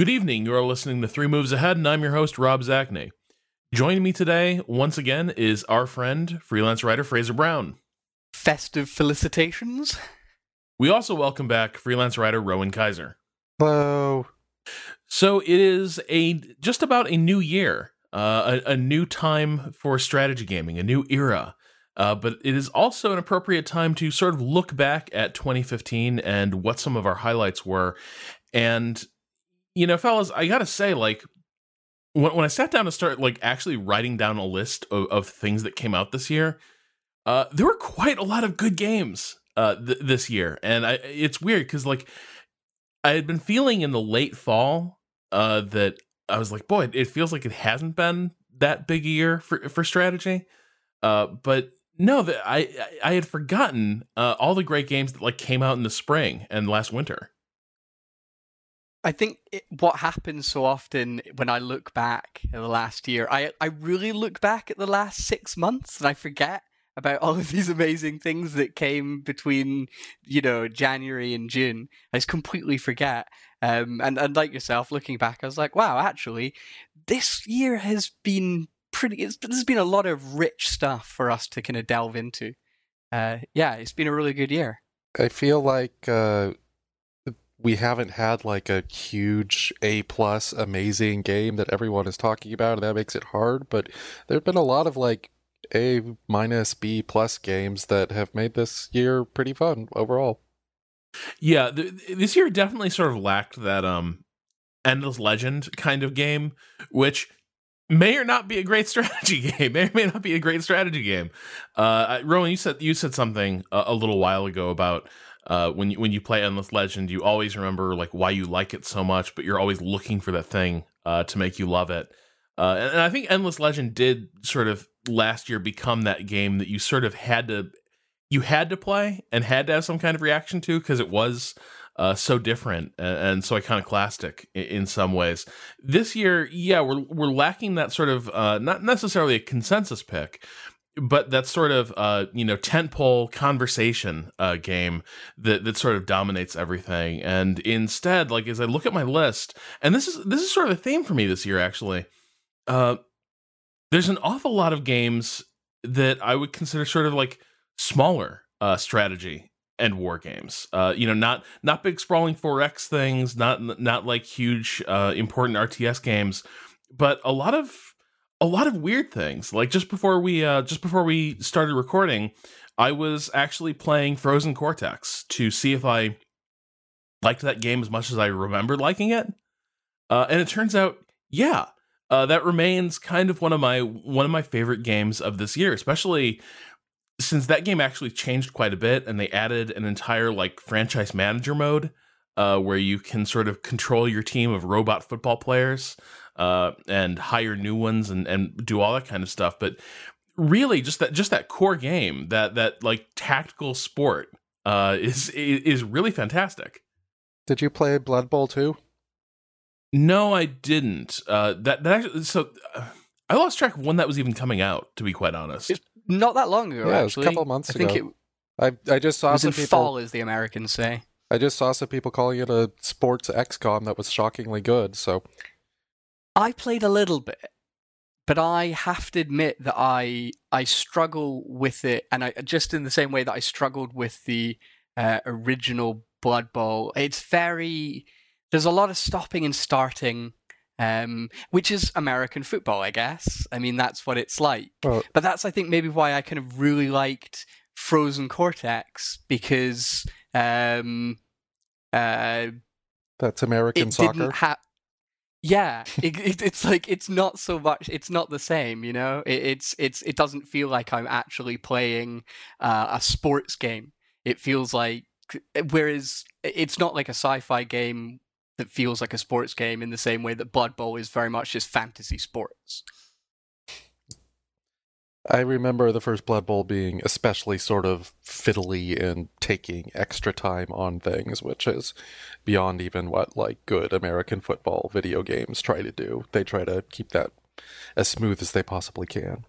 Good evening. You are listening to Three Moves Ahead, and I'm your host, Rob Zacny. Joining me today, once again, is our friend, freelance writer Fraser Brown. Festive felicitations. We also welcome back freelance writer Rowan Kaiser. Hello. So it is a just about a new year, uh, a, a new time for strategy gaming, a new era. Uh, but it is also an appropriate time to sort of look back at 2015 and what some of our highlights were. And, you know, fellas, I got to say, like, when, when I sat down to start, like, actually writing down a list of, of things that came out this year, uh, there were quite a lot of good games uh, th- this year. And I, it's weird because, like, I had been feeling in the late fall uh, that I was like, boy, it feels like it hasn't been that big a year for, for strategy. Uh, but no, that I I had forgotten uh, all the great games that like came out in the spring and last winter. I think it, what happens so often when I look back at the last year, I I really look back at the last six months and I forget about all of these amazing things that came between you know January and June. I just completely forget. Um, and and like yourself, looking back, I was like, wow, actually, this year has been pretty. It's, there's been a lot of rich stuff for us to kind of delve into. Uh, yeah, it's been a really good year. I feel like uh, we haven't had like a huge A plus amazing game that everyone is talking about, and that makes it hard. But there've been a lot of like A minus B plus games that have made this year pretty fun overall. Yeah, th- this year definitely sort of lacked that um endless legend kind of game, which may or not be a great strategy game. May or may not be a great strategy game. Uh, Rowan, you said you said something a, a little while ago about uh, when you, when you play Endless Legend, you always remember like why you like it so much, but you're always looking for that thing uh, to make you love it. Uh, and, and I think Endless Legend did sort of last year become that game that you sort of had to you had to play and had to have some kind of reaction to because it was uh, so different and, and so iconoclastic in, in, some ways. This year, yeah, we're we're lacking that sort of uh, not necessarily a consensus pick, but that sort of uh, you know tentpole conversation uh, game that that sort of dominates everything. And instead, like as I look at my list, and this is this is sort of a theme for me this year actually. Uh, there's an awful lot of games that I would consider sort of like smaller uh, strategy and war games. Uh, you know, not not big sprawling 4X things, not not like huge uh, important RTS games, but a lot of a lot of weird things. Like just before we uh, just before we started recording, I was actually playing Frozen Cortex to see if I liked that game as much as I remembered liking it. Uh, and it turns out, yeah, uh, that remains kind of one of my one of my favorite games of this year, especially since that game actually changed quite a bit and they added an entire like franchise manager mode uh, where you can sort of control your team of robot football players uh, and hire new ones and, and do all that kind of stuff but really just that just that core game that that like tactical sport uh, is is really fantastic did you play blood bowl 2 no i didn't uh, that, that actually, so uh, i lost track of when that was even coming out to be quite honest it's not that long ago. Yeah, actually. it was a couple months I ago. think it I I just saw was some in people. fall, as the Americans say. I just saw some people calling it a sports XCOM that was shockingly good. So I played a little bit, but I have to admit that I I struggle with it, and I just in the same way that I struggled with the uh, original Blood Bowl. It's very there's a lot of stopping and starting um, which is American football, I guess. I mean, that's what it's like. Well, but that's, I think, maybe why I kind of really liked Frozen Cortex because um, uh, that's American soccer. have. Yeah, it, it, it's like it's not so much. It's not the same, you know. It, it's it's it doesn't feel like I'm actually playing uh, a sports game. It feels like whereas it's not like a sci-fi game that feels like a sports game in the same way that Blood Bowl is very much just fantasy sports. I remember the first Blood Bowl being especially sort of fiddly and taking extra time on things, which is beyond even what like good American football video games try to do. They try to keep that as smooth as they possibly can.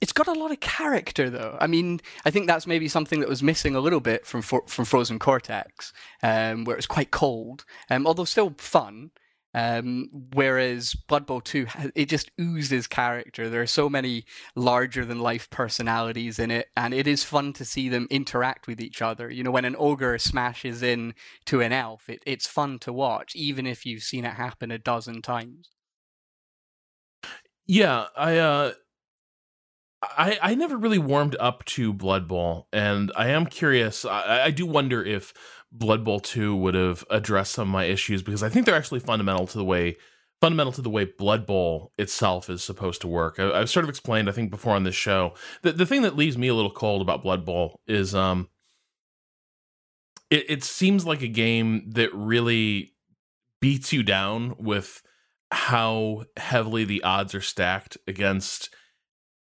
It's got a lot of character, though. I mean, I think that's maybe something that was missing a little bit from from Frozen Cortex, um, where it's quite cold, um, although still fun. Um, whereas Blood Bowl 2, it just oozes character. There are so many larger than life personalities in it, and it is fun to see them interact with each other. You know, when an ogre smashes in to an elf, it, it's fun to watch, even if you've seen it happen a dozen times. Yeah, I uh I I never really warmed up to Blood Bowl, and I am curious. I, I do wonder if Blood Bowl 2 would have addressed some of my issues because I think they're actually fundamental to the way fundamental to the way Blood Bowl itself is supposed to work. I, have sort of explained, I think, before on this show. The the thing that leaves me a little cold about Blood Bowl is um it, it seems like a game that really beats you down with how heavily the odds are stacked against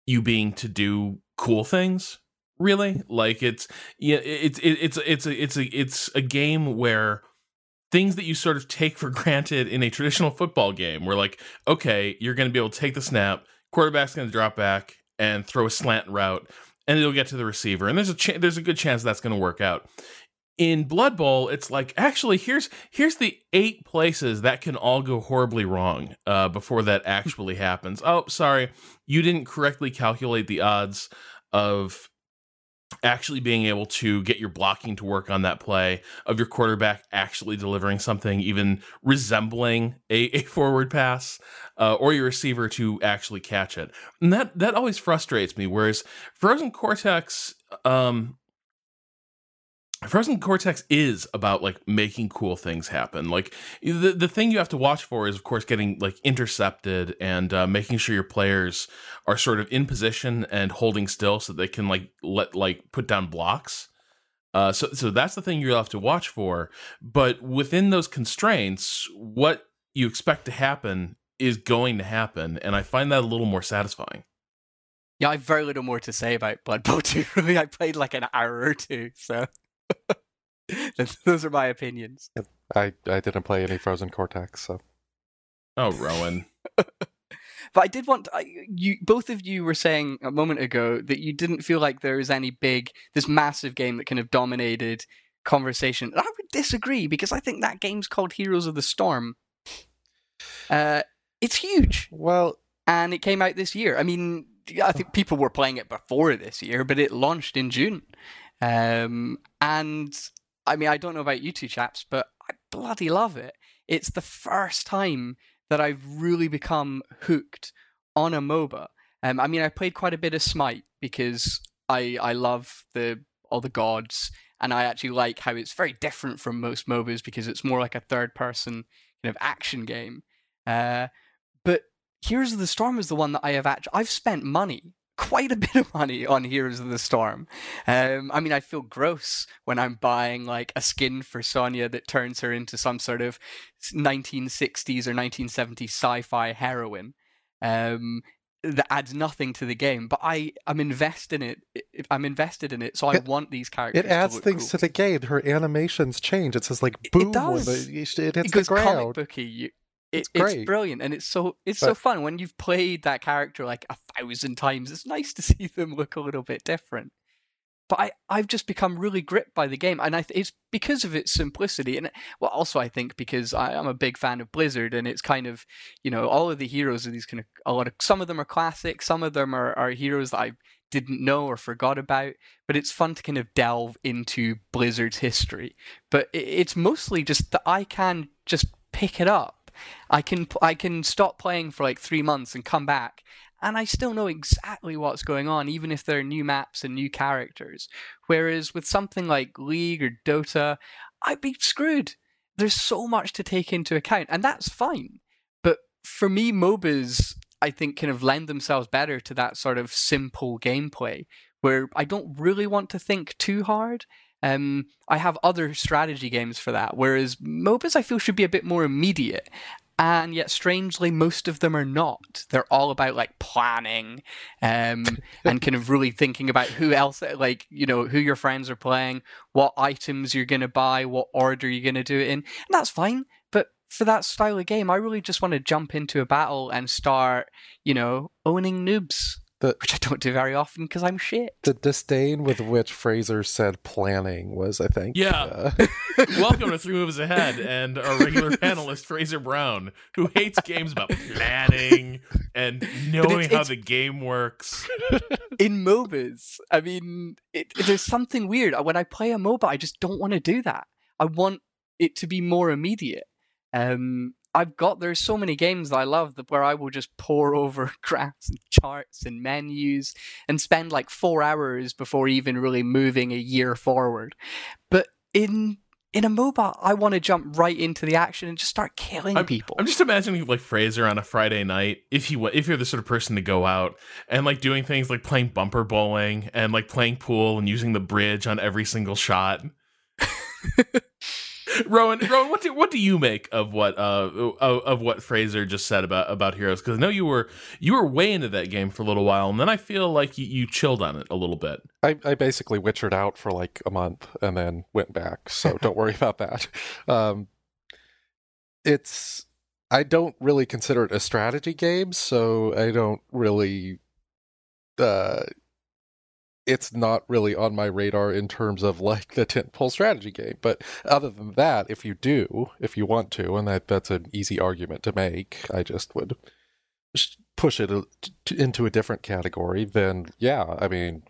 you being to do cool things really? Like it's yeah it's it's it's a it's a it's a game where things that you sort of take for granted in a traditional football game where like okay you're going to be able to take the snap quarterback's going to drop back and throw a slant route and it'll get to the receiver and there's a ch- there's a good chance that's going to work out. In blood bowl it's like actually here's here's the eight places that can all go horribly wrong uh, before that actually happens. Oh sorry you didn't correctly calculate the odds of actually being able to get your blocking to work on that play, of your quarterback actually delivering something even resembling a, a forward pass, uh, or your receiver to actually catch it. And that that always frustrates me. Whereas Frozen Cortex, um, Frozen Cortex is about like making cool things happen. Like the the thing you have to watch for is of course getting like intercepted and uh, making sure your players are sort of in position and holding still so they can like let like put down blocks. Uh, so so that's the thing you have to watch for. But within those constraints, what you expect to happen is going to happen, and I find that a little more satisfying. Yeah, I have very little more to say about Blood Bowl 2. Really, I played like an hour or two, so. Those are my opinions. I, I didn't play any Frozen Cortex, so. Oh, Rowan. but I did want I, you. Both of you were saying a moment ago that you didn't feel like there is any big, this massive game that kind of dominated conversation. And I would disagree because I think that game's called Heroes of the Storm. Uh, it's huge. Well, and it came out this year. I mean, I think people were playing it before this year, but it launched in June. Um, and I mean, I don't know about you two chaps, but I bloody love it. It's the first time that I've really become hooked on a MOBA. Um, I mean, I played quite a bit of Smite because I I love the all the gods, and I actually like how it's very different from most MOBAs because it's more like a third person kind of action game. Uh, but Heroes of the Storm is the one that I have actually I've spent money quite a bit of money on Heroes of the Storm. Um, I mean, I feel gross when I'm buying like a skin for Sonya that turns her into some sort of 1960s or 1970s sci-fi heroine. Um, that adds nothing to the game, but I am invested in it. I'm invested in it, so I it, want these characters. It adds to things cool. to the game. Her animations change. It says like boom it does. the, it hits the ground. Comic booky. You, it's, it's brilliant and it's so it's but, so fun when you've played that character like a thousand times. It's nice to see them look a little bit different. But I, I've just become really gripped by the game, and I th- it's because of its simplicity, and well, also I think because I, am a big fan of Blizzard, and it's kind of, you know, all of the heroes are these kind of a lot of some of them are classic, some of them are, are heroes that I didn't know or forgot about, but it's fun to kind of delve into Blizzard's history. But it, it's mostly just that I can just pick it up I can I can stop playing for like three months and come back, and I still know exactly what's going on, even if there are new maps and new characters. Whereas with something like League or Dota, I'd be screwed. There's so much to take into account, and that's fine. But for me, MOBAs, I think, kind of lend themselves better to that sort of simple gameplay where I don't really want to think too hard. Um, I have other strategy games for that, whereas MOBAs I feel should be a bit more immediate. And yet, strangely, most of them are not. They're all about like planning um, and kind of really thinking about who else, like, you know, who your friends are playing, what items you're going to buy, what order you're going to do it in. And that's fine. But for that style of game, I really just want to jump into a battle and start, you know, owning noobs The- which I don't do very often because I'm shit. The disdain with which Fraser said planning was, I think. Yeah. uh, Welcome to Three Moves Ahead and our regular panelist Fraser Brown, who hates games about planning and knowing how it's- the game works. in MOBAs. I mean, it, it- there's something weird. When I play a MOBA, I just don't want to do that. I want it to be more immediate. Um, I've got there's so many games that I love that where I will just pour over graphs and charts and menus and spend like four hours before even really moving a year forward. But in in a MOBA, I want to jump right into the action and just start killing people. I'm just imagining like Fraser on a Friday night, if he wa- if you're the sort of person to go out and like doing things like playing bumper bowling and like playing pool and using the bridge on every single shot. Rowan, Rowan, what do what do you make of what uh of, of what Fraser just said about about Heroes? Because I know you were you were way into that game for a little while, and then I feel like you, you chilled on it a little bit. I, I basically witchered out for like a month and then went back, so don't worry about that. Um, it's I don't really consider it a strategy game, so I don't really. Uh, it's not really on my radar in terms of like the tentpole strategy game. But other than that, if you do, if you want to, and that that's an easy argument to make, I just would push it into a different category. Then yeah, I mean,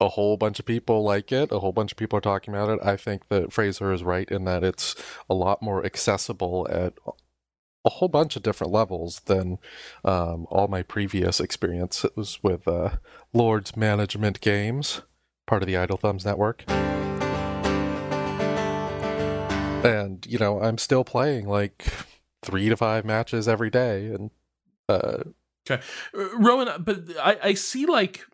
a whole bunch of people like it. A whole bunch of people are talking about it. I think that Fraser is right in that it's a lot more accessible at a whole bunch of different levels than um, all my previous experiences with uh, Lord's Management Games, part of the Idle Thumbs Network. And you know, I'm still playing like three to five matches every day, and uh, Uh, Rowan, but I, I see like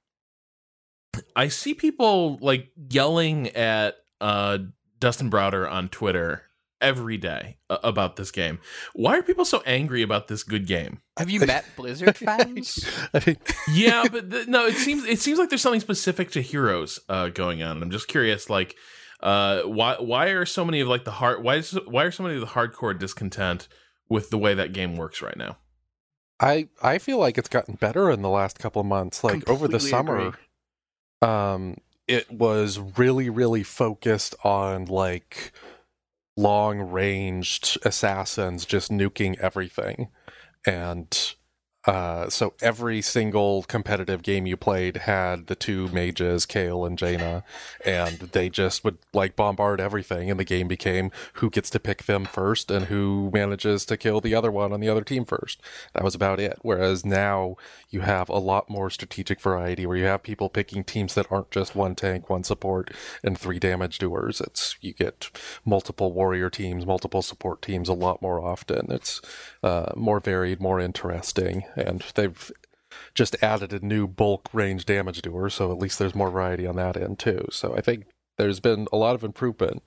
I see people like yelling at uh Dustin Browder on Twitter every day uh, about this game. Why are people so angry about this good game? Have you met Blizzard fans? Yeah, but th- no, it seems it seems like there's something specific to Heroes uh, going on, and I'm just curious, like, uh, why why are so many of like the hard why is why are so many of the hardcore discontent with the way that game works right now? I I feel like it's gotten better in the last couple of months. Like over the summer, agree. um, it was really really focused on like long ranged assassins just nuking everything, and uh, so every single competitive game you played had the two mages, Kael and Jaina, and they just would like bombard everything, and the game became who gets to pick them first and who manages to kill the other one on the other team first. That was about it. Whereas now you have a lot more strategic variety where you have people picking teams that aren't just one tank, one support, and three damage doers. It's you get multiple warrior teams, multiple support teams a lot more often. It's uh, more varied, more interesting, and they've just added a new bulk range damage doer, so at least there's more variety on that end too. So I think there's been a lot of improvement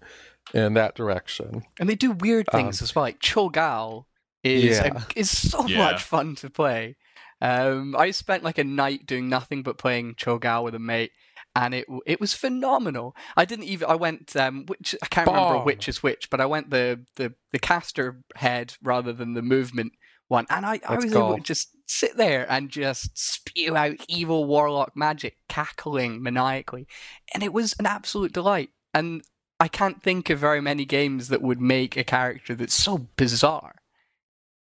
in that direction. And they do weird things as well. Like Cho'Gall is Um, Yeah. is so Yeah. much fun to play. Um, I spent like a night doing nothing but playing Cho'Gall with a mate, and it it was phenomenal. I didn't even I went um which I can't remember which is which, but I went the the the caster head rather than the movement one, and I I Let's was able to just sit there and just spew out evil warlock magic, cackling maniacally, and it was an absolute delight. And I can't think of very many games that would make a character that's so bizarre.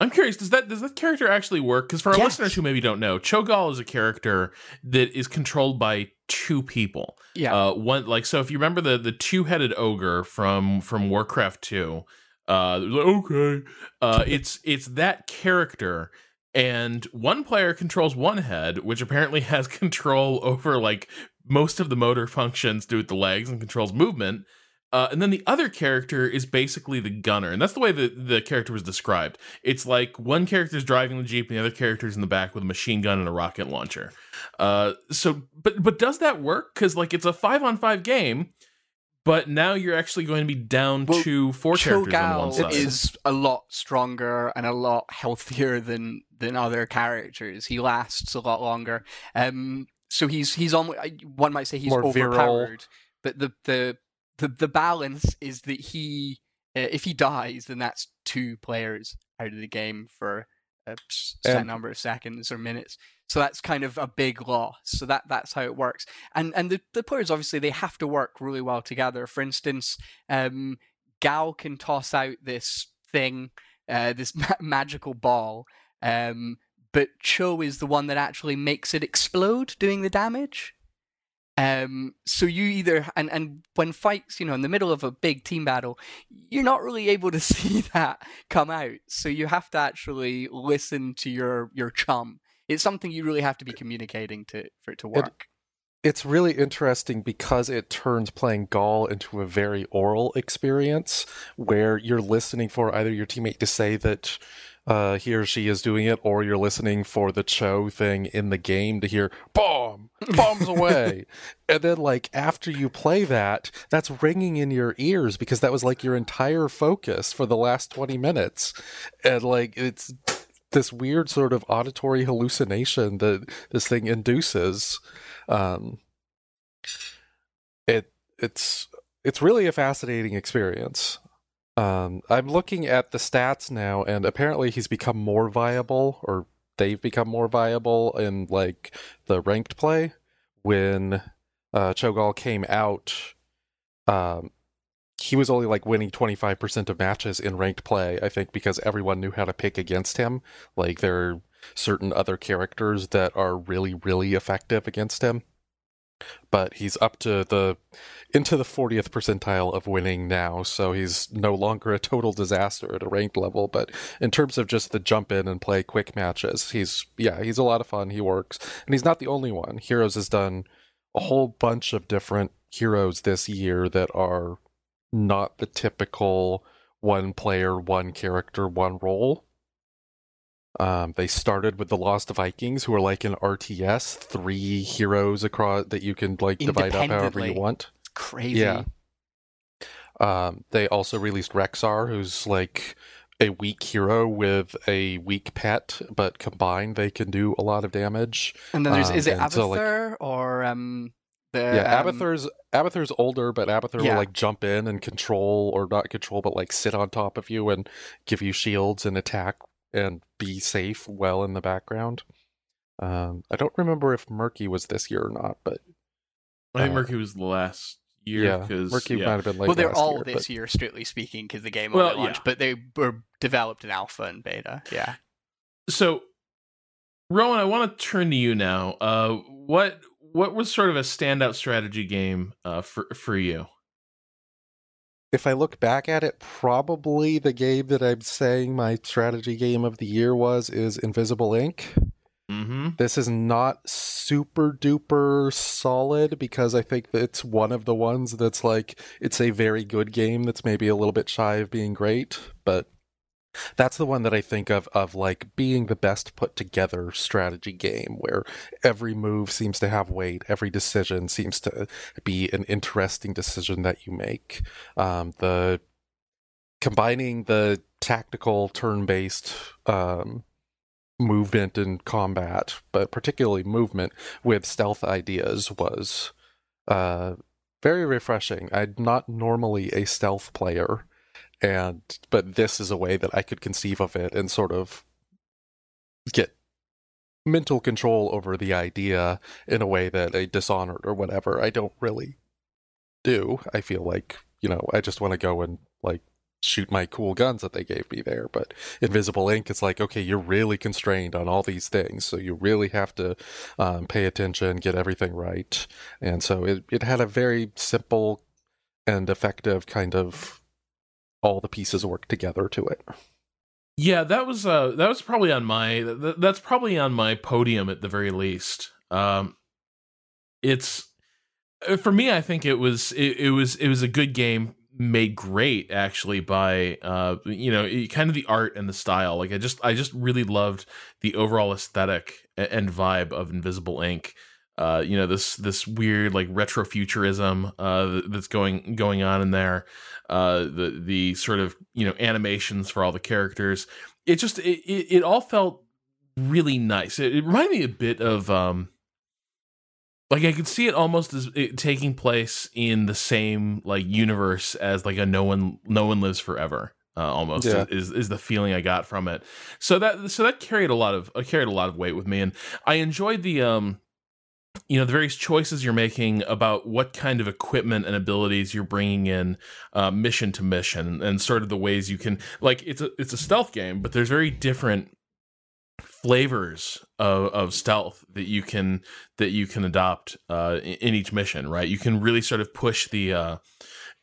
I'm curious, does that does that character actually work? Because for our Yes. listeners who maybe don't know, Cho'Gall is a character that is controlled by two people. Yeah. Uh, one like so if you remember the the two headed ogre from from Warcraft two, uh, like, okay, uh, it's it's that character. And one player controls one head, which apparently has control over like most of the motor functions, do with the legs and controls movement. Uh, and then the other character is basically the gunner, and that's the way the the character was described. It's like one character's driving the jeep, and the other character's in the back with a machine gun and a rocket launcher. Uh, so, but but does that work? Because like it's a five on five game, but now you're actually going to be down Well, to four characters on one side. is a lot stronger and a lot healthier than than other characters. He lasts a lot longer. Um, so he's he's on. One might say he's More virile. overpowered, but the the the the balance is that he uh, if he dies, then that's two players out of the game for a set number of seconds or minutes. So that's kind of a big loss. So that that's how it works. And and the, the players obviously they have to work really well together. For instance, um, Gall can toss out this thing, uh, this ma- magical ball, um, but Cho is the one that actually makes it explode, doing the damage. Um, so you either and and when fights, you know, in the middle of a big team battle, you're not really able to see that come out. So you have to actually listen to your your chum. It's something you really have to be communicating to for it to work. It, it's really interesting because it turns playing Gall into a very oral experience where you're listening for either your teammate to say that uh, he or she is doing it, or you're listening for the Cho thing in the game to hear bomb, bombs away. and then, like, after you play that, that's ringing in your ears because that was like your entire focus for the last 20 minutes. And, like, it's this weird sort of auditory hallucination that this thing induces. Um, it, it's, it's really a fascinating experience. Um, I'm looking at the stats now, and apparently he's become more viable, or they've become more viable in like the ranked play. When uh, Cho'Gall came out, um, he was only like winning 25% of matches in ranked play, I think, because everyone knew how to pick against him. Like, there are certain other characters that are really, really effective against him but he's up to the into the 40th percentile of winning now so he's no longer a total disaster at a ranked level but in terms of just the jump in and play quick matches he's yeah he's a lot of fun he works and he's not the only one. Heroes has done a whole bunch of different heroes this year that are not the typical one player one character one role um, they started with the Lost Vikings, who are like an RTS, three heroes across that you can like divide up however you want. Crazy. Yeah. Um, they also released Rexxar, who's like a weak hero with a weak pet, but combined they can do a lot of damage. And then there's Um, is it Abathur so, like- or um the yeah, um, Abathur's Abathur's older, but Abathur Yeah. will like jump in and control, or not control, but like sit on top of you and give you shields and attack and be safe well in the background. Um, I don't remember if Murky was this year or not, but I think Uh, Murky was the last year yeah, because Murky yeah. might have been late. well, they're last all year, this but- year, strictly speaking, because the game Well, only launched, yeah. but they were developed in alpha and beta. Yeah. So, Rowan, I want to turn to you now. Uh, what what was sort of a standout strategy game uh, for for you? If I look back at it, probably the game that I'm saying my strategy game of the year was is Invisible Inc. Mm-hmm. This is not super duper solid because I think that it's one of the ones that's like it's a very good game that's maybe a little bit shy of being great, but that's the one that I think of of like being the best put together strategy game where every move seems to have weight, every decision seems to be an interesting decision that you make. Um, the combining the tactical turn-based um, movement and combat, but particularly movement with stealth ideas was uh, very refreshing. I'm not normally a stealth player, and but this is a way that I could conceive of it and sort of get mental control over the idea in a way that a dishonored or whatever I don't really do. I feel like you know I just want to go and like shoot my cool guns that they gave me there. But Invisible Inc, it's like, okay, you're really constrained on all these things. So you really have to um, pay attention, get everything right. And so it, it had a very simple and effective kind of all the pieces work together to it. Yeah, that was uh that was probably on my th- that's probably on my podium at the very least. Um it's uh, for me I think it was it, it was it was a good game made great actually by uh you know kind of the art and the style. Like I just I just really loved the overall aesthetic and vibe of Invisible Inc. Uh, you know this this weird like retrofuturism uh, that's going going on in there uh the the sort of you know animations for all the characters it just it, it, it all felt really nice it, it reminded me a bit of um like i could see it almost as it taking place in the same like universe as like a no one no one lives forever uh, almost Yeah. is is the feeling I got from it. So that so that carried a lot of uh, carried a lot of weight with me, and I enjoyed the um you know the various choices you're making about what kind of equipment and abilities you're bringing in uh, mission to mission and sort of the ways you can like it's a it's a stealth game but there's very different flavors of, of stealth that you can that you can adopt uh, in, each mission right? You can really sort of push the uh,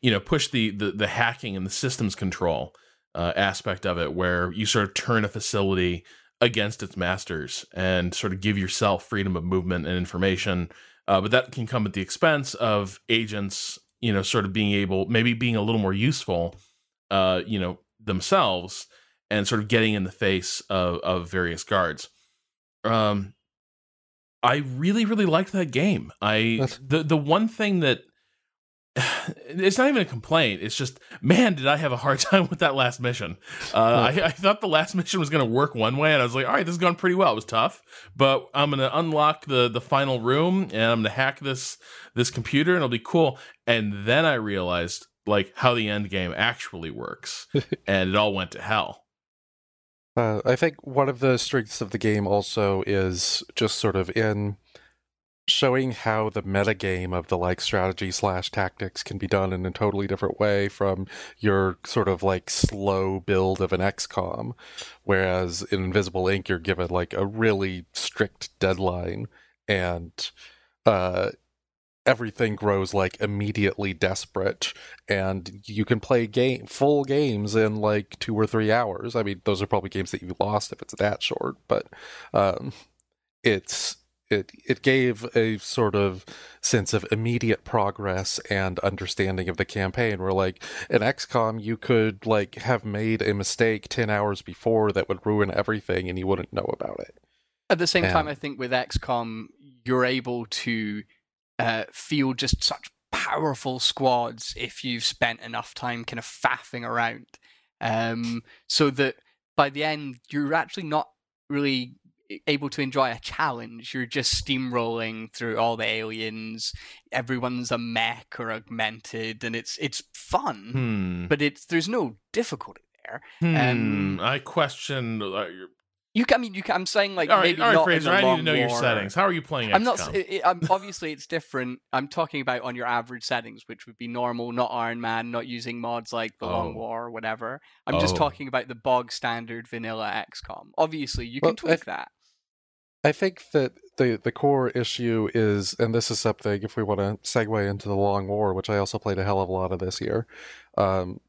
you know push the, the the hacking and the systems control uh, aspect of it where you sort of turn a facility against its masters and sort of give yourself freedom of movement and information. Uh, but that can come at the expense of agents, you know, sort of being able, maybe being a little more useful, uh, you know, themselves and sort of getting in the face of, of various guards. Um, I really, really liked that game. I the the one thing that it's not even a complaint. It's just, man, did I have a hard time with that last mission. Uh, I, I thought the last mission was going to work one way, and I was like, all right, this is going pretty well. It was tough, but I'm going to unlock the the final room, and I'm going to hack this this computer, and it'll be cool. And then I realized like how the end game actually works, and it all went to hell. Uh, I think one of the strengths of the game also is just sort of in showing how the metagame of the like strategy slash tactics can be done in a totally different way from your sort of like slow build of an XCOM. Whereas in Invisible Inc, you're given like a really strict deadline and uh, everything grows like immediately desperate and you can play game full games in like two or three hours. I mean, those are probably games that you lost if it's that short, but um, it's it it gave a sort of sense of immediate progress and understanding of the campaign. Where like in XCOM, you could like have made a mistake ten hours before that would ruin everything, and you wouldn't know about it. At the same time, I think with XCOM, you're able to uh, field just such powerful squads if you've spent enough time kind of faffing around. Um, so that by the end, you're actually not really able to enjoy a challenge. You're just steamrolling through all the aliens. Everyone's a mech or augmented, and it's it's fun, Hmm. but it's there's no difficulty there. Hmm. Um, I question. Uh, your, You, can, I mean, you. Can, I'm saying like all right, maybe all right, not in Fraser. the I need to long know your settings. How are you playing? I'm not. XCOM? s- i- I'm, obviously, it's different. I'm talking about on your average settings, which would be normal, not Iron Man, not using mods like the Long Oh. War or whatever. I'm just Oh. talking about the bog standard vanilla XCOM. Obviously, you Well, can I- tweak that. I think that the the core issue is, and this is something if we want to segue into the Long War, which I also played a hell of a lot of this year, um,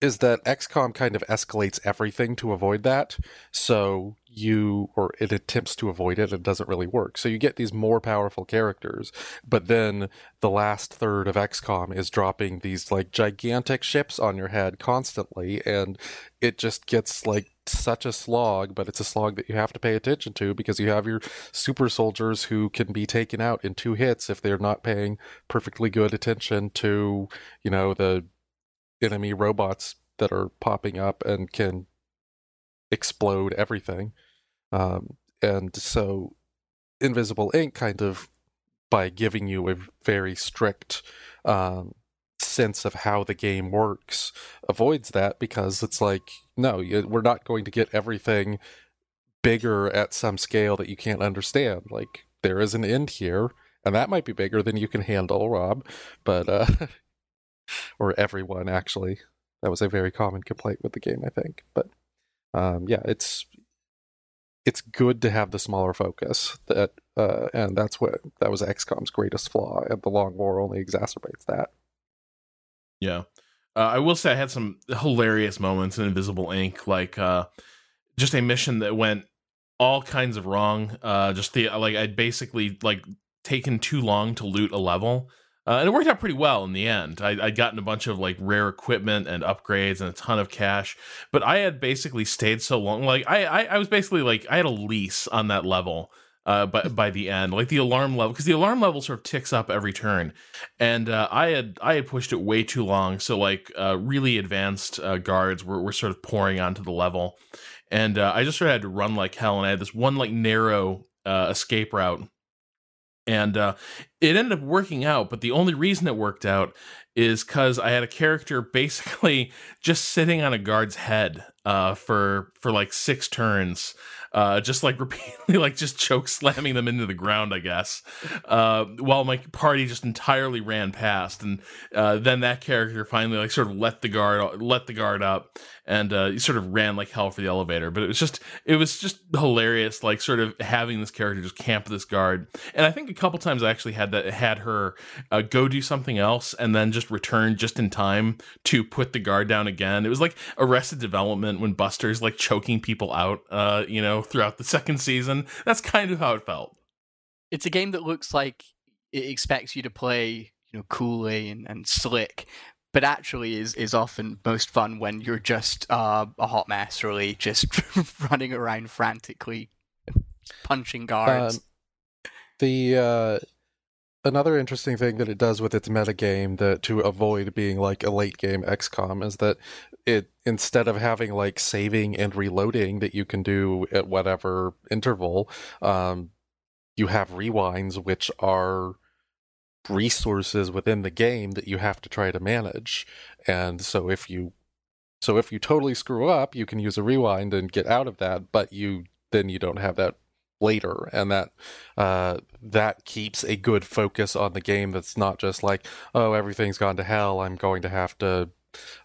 is that XCOM kind of escalates everything to avoid that. So you, or it attempts to avoid it, and doesn't really work. So you get these more powerful characters, but then the last third of XCOM is dropping these like gigantic ships on your head constantly, and it just gets like such a slog, but it's a slog that you have to pay attention to because you have your super soldiers who can be taken out in two hits if they're not paying perfectly good attention to, you know, the enemy robots that are popping up and can explode everything. Um, and so Invisible Inc kind of by giving you a very strict um, sense of how the game works avoids that because it's like no we're not going to get everything bigger at some scale that you can't understand like there is an end here and that might be bigger than you can handle rob but uh or everyone actually that was a very common complaint with the game i think but um yeah it's it's good to have the smaller focus that uh and that's what that was xcom's greatest flaw and the long war only exacerbates that Yeah. Uh, I will say I had some hilarious moments in Invisible Inc, like uh, just a mission that went all kinds of wrong. Uh, just the like I'd basically like taken too long to loot a level, uh, and it worked out pretty well in the end. I, I'd gotten a bunch of like rare equipment and upgrades and a ton of cash, but I had basically stayed so long. Like I, I, I was basically like I had a lease on that level. Uh, by by the end, like the alarm level, because the alarm level sort of ticks up every turn, and uh, I had I had pushed it way too long. So like uh, really advanced uh, guards were were sort of pouring onto the level, and uh, I just sort of had to run like hell. And I had this one like narrow escape route, and uh, it ended up working out. But the only reason it worked out is because I had a character basically just sitting on a guard's head uh, for for like six turns, uh, just like repeatedly, like just choke slamming them into the ground, I guess, uh, while my party just entirely ran past, and uh, then that character finally like sort of let the guard let the guard up, and uh, sort of ran like hell for the elevator. But it was just it was just hilarious, like sort of having this character just camp this guard, and I think a couple times I actually had that had her uh, go do something else and then just return just in time to put the guard down again. It was like Arrested Development when Buster's like choking people out, uh, you know, throughout the second season. That's kind of how it felt. It's a game that looks like it expects you to play, you know, coolly and, and slick, but actually is is often most fun when you're just uh, a hot mess, really, just running around frantically, punching guards. Um, the uh, another interesting thing that it does with its metagame that to avoid being like a late game XCOM is that it instead of having like saving and reloading that you can do at whatever interval, um, you have rewinds which are resources within the game that you have to try to manage. And so if you so if you totally screw up, you can use a rewind and get out of that, but you then you don't have that later and that uh, that keeps a good focus on the game that's not just like oh everything's gone to hell i'm going to have to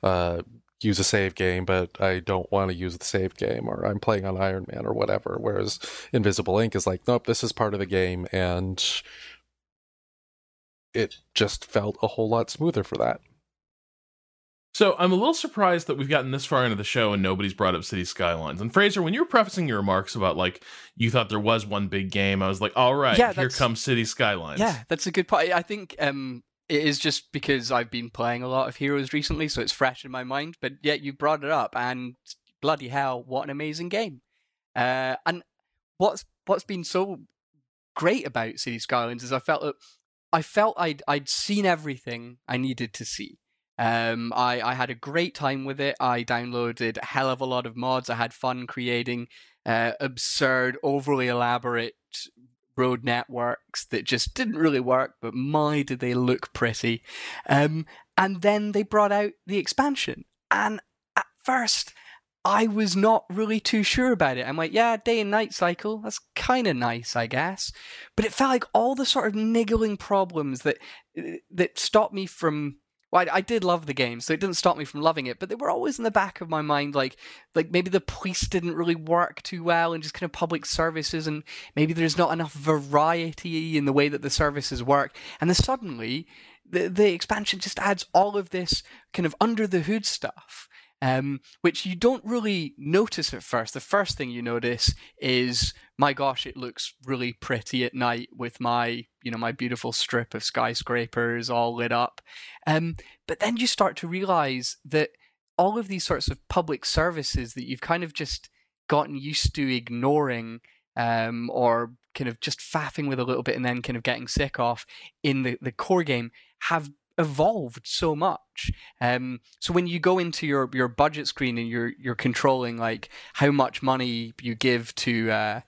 uh, use a save game but i don't want to use the save game or i'm playing on iron man or whatever whereas invisible inc is like nope this is part of the game and it just felt a whole lot smoother for that so I'm a little surprised that we've gotten this far into the show and nobody's brought up City Skylines. And Fraser, when you were prefacing your remarks about like you thought there was one big game, I was like, all right, Yeah, here comes City Skylines. Yeah, that's a good point. I think um, it is just because I've been playing a lot of Heroes recently, so it's fresh in my mind. But yet you brought it up, and bloody hell, what an amazing game! Uh, and what's what's been so great about City Skylines is I felt that I felt I'd I'd seen everything I needed to see. Um, I, I had a great time with it. I downloaded a hell of a lot of mods. I had fun creating uh, absurd, overly elaborate road networks that just didn't really work, but my did they look pretty. Um, and then they brought out the expansion. And at first, I was not really too sure about it. I'm like, yeah, day and night cycle, that's kind of nice, I guess. But it felt like all the sort of niggling problems that that stopped me from well, I, I, did love the game, so it didn't stop me from loving it. But they were always in the back of my mind, like like maybe the police didn't really work too well, and just kind of public services, and maybe there's not enough variety in the way that the services work. And then suddenly, the the expansion just adds all of this kind of under the hood stuff. Um, which you don't really notice at first. The first thing you notice is, my gosh, it looks really pretty at night with my, you know, my beautiful strip of skyscrapers all lit up. Um, but then you start to realize that all of these sorts of public services that you've kind of just gotten used to ignoring um, or kind of just faffing with a little bit and then kind of getting sick off in the, the core game have evolved so much. Um, so when you go into your, your budget screen and you're you're controlling like how much money you give to uh,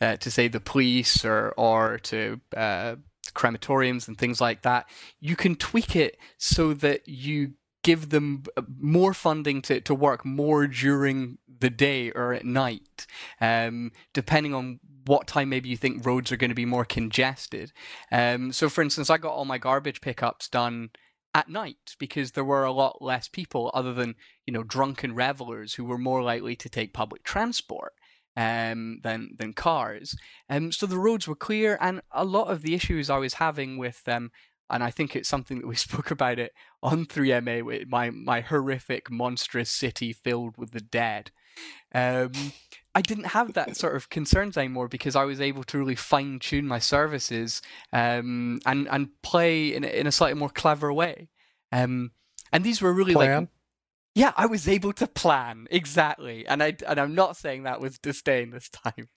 uh, to say the police or or to uh, crematoriums and things like that, you can tweak it so that you give them more funding to, to work more during the day or at night, um, depending on what time maybe you think roads are going to be more congested. Um, so, for instance, I got all my garbage pickups done at night because there were a lot less people other than you know drunken revelers who were more likely to take public transport um, than than cars. Um, so the roads were clear, and a lot of the issues I was having with them, and I think it's something that we spoke about it on 3MA my my horrific monstrous city filled with the dead. Um, I didn't have that sort of concerns anymore because I was able to really fine tune my services um, and and play in in a slightly more clever way. Um, and these were really Plan? like yeah, I was able to plan exactly, and I and I'm not saying that with disdain this time.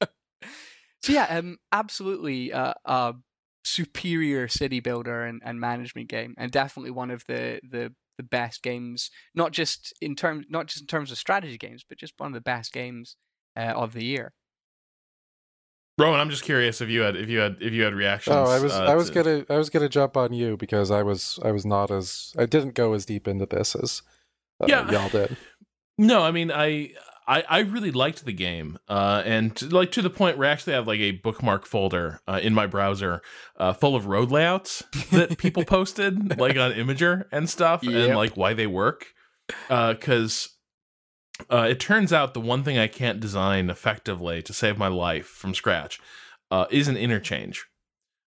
so yeah, um, absolutely, uh, uh, superior city builder and, and management game, and definitely one of the the the best games, not just in terms not just in terms of strategy games, but just one of the best games uh, of the year. Rowan, I'm just curious if you had if you had if you had reactions. Oh, I was uh, I was to- gonna I was gonna jump on you because I was I was not as I didn't go as deep into this as uh, Yeah. y'all did. No, I mean I I, I really liked the game, uh, and to- like to the point where I actually have like a bookmark folder uh, in my browser uh, full of road layouts that people posted, like on Imgur and stuff, and like why they work. Because uh, it turns out the one thing I can't design effectively to save my life from scratch uh, is an interchange.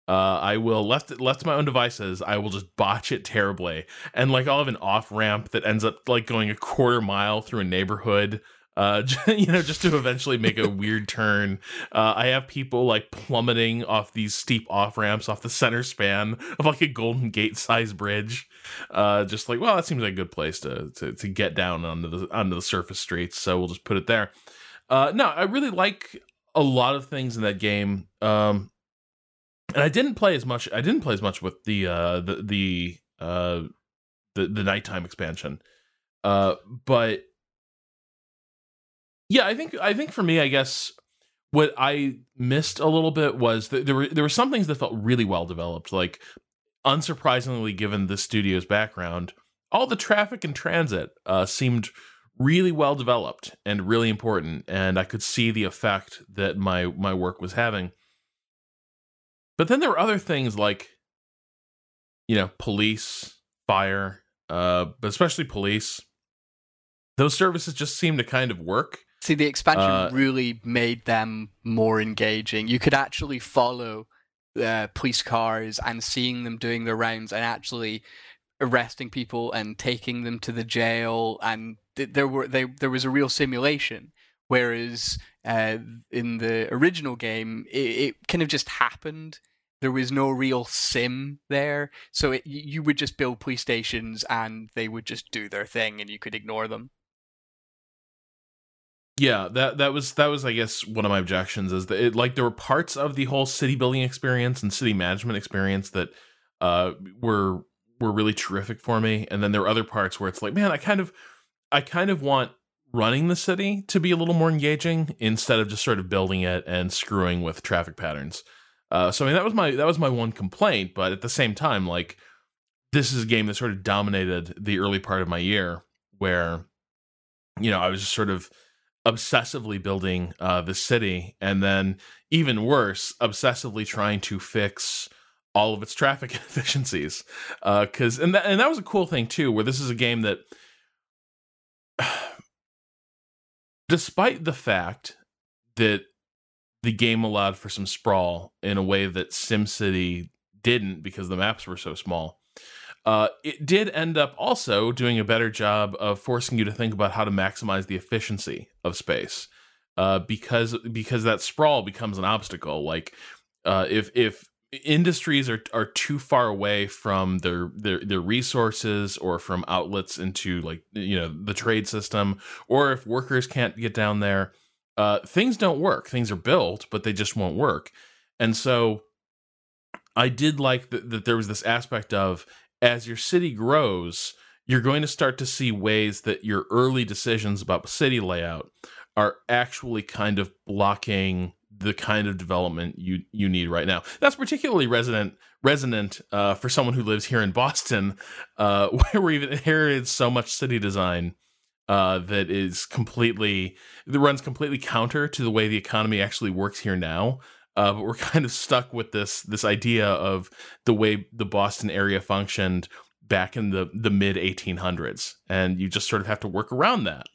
Uh, I will left left to my own devices. I will just botch it terribly, and like I'll have an off ramp that ends up like going a quarter mile through a neighborhood. Uh, you know, just to eventually make a weird turn. Uh, I have people like plummeting off these steep off ramps off the center span of like a Golden Gate size bridge. Uh, just like, well, that seems like a good place to to, to get down onto the onto the surface streets. So we'll just put it there. Uh, no, I really like a lot of things in that game. Um, and I didn't play as much. I didn't play as much with the uh, the the uh, the the nighttime expansion. Uh, but yeah, I think I think for me, I guess what I missed a little bit was that there were there were some things that felt really well developed. Like, unsurprisingly, given the studio's background, all the traffic and transit uh, seemed really well developed and really important, and I could see the effect that my my work was having. But then there were other things like, you know, police, fire, uh, but especially police. Those services just seemed to kind of work. See, the expansion Uh, really made them more engaging. You could actually follow uh, police cars and seeing them doing their rounds and actually arresting people and taking them to the jail. And th- there were they there was a real simulation. Whereas uh, in the original game, it, it kind of just happened. There was no real sim there, so it, you you would just build police stations and they would just do their thing, and you could ignore them. Yeah, that that was that was I guess one of my objections is that it, like there were parts of the whole city building experience and city management experience that uh were were really terrific for me and then there were other parts where it's like man I kind of I kind of want running the city to be a little more engaging instead of just sort of building it and screwing with traffic patterns. Uh so I mean that was my that was my one complaint but at the same time like this is a game that sort of dominated the early part of my year where you know I was just sort of obsessively building uh, the city, and then even worse, obsessively trying to fix all of its traffic inefficiencies. Because and that and that was a cool thing too, where this is a game that, despite the fact that the game allowed for some sprawl in a way that SimCity didn't because the maps were so small. Uh, it did end up also doing a better job of forcing you to think about how to maximize the efficiency of space, uh, because because that sprawl becomes an obstacle. Like uh, if if industries are are too far away from their their their resources or from outlets into like you know the trade system, or if workers can't get down there, uh, things don't work. Things are built, but they just won't work. And so, I did like that, that there was this aspect of as your city grows, you're going to start to see ways that your early decisions about city layout are actually kind of blocking the kind of development you you need right now. That's particularly resonant resonant uh, for someone who lives here in Boston, uh, where we've inherited so much city design uh, that is completely that runs completely counter to the way the economy actually works here now. Uh, but we're kind of stuck with this this idea of the way the Boston area functioned back in the the mid 1800s, and you just sort of have to work around that.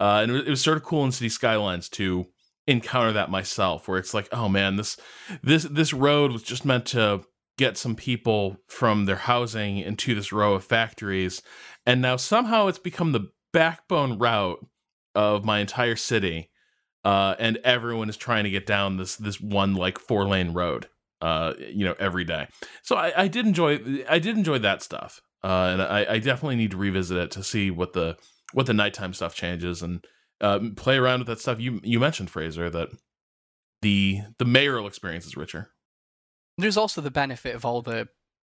Uh, and it was, sort of cool in City Skylines to encounter that myself, where it's like, oh man, this this this road was just meant to get some people from their housing into this row of factories, and now somehow it's become the backbone route of my entire city uh, and everyone is trying to get down this this one like four lane road, uh, you know, every day. So I, I did enjoy I did enjoy that stuff, uh, and I, I definitely need to revisit it to see what the what the nighttime stuff changes and uh, play around with that stuff. You you mentioned Fraser that the the mayoral experience is richer. There's also the benefit of all the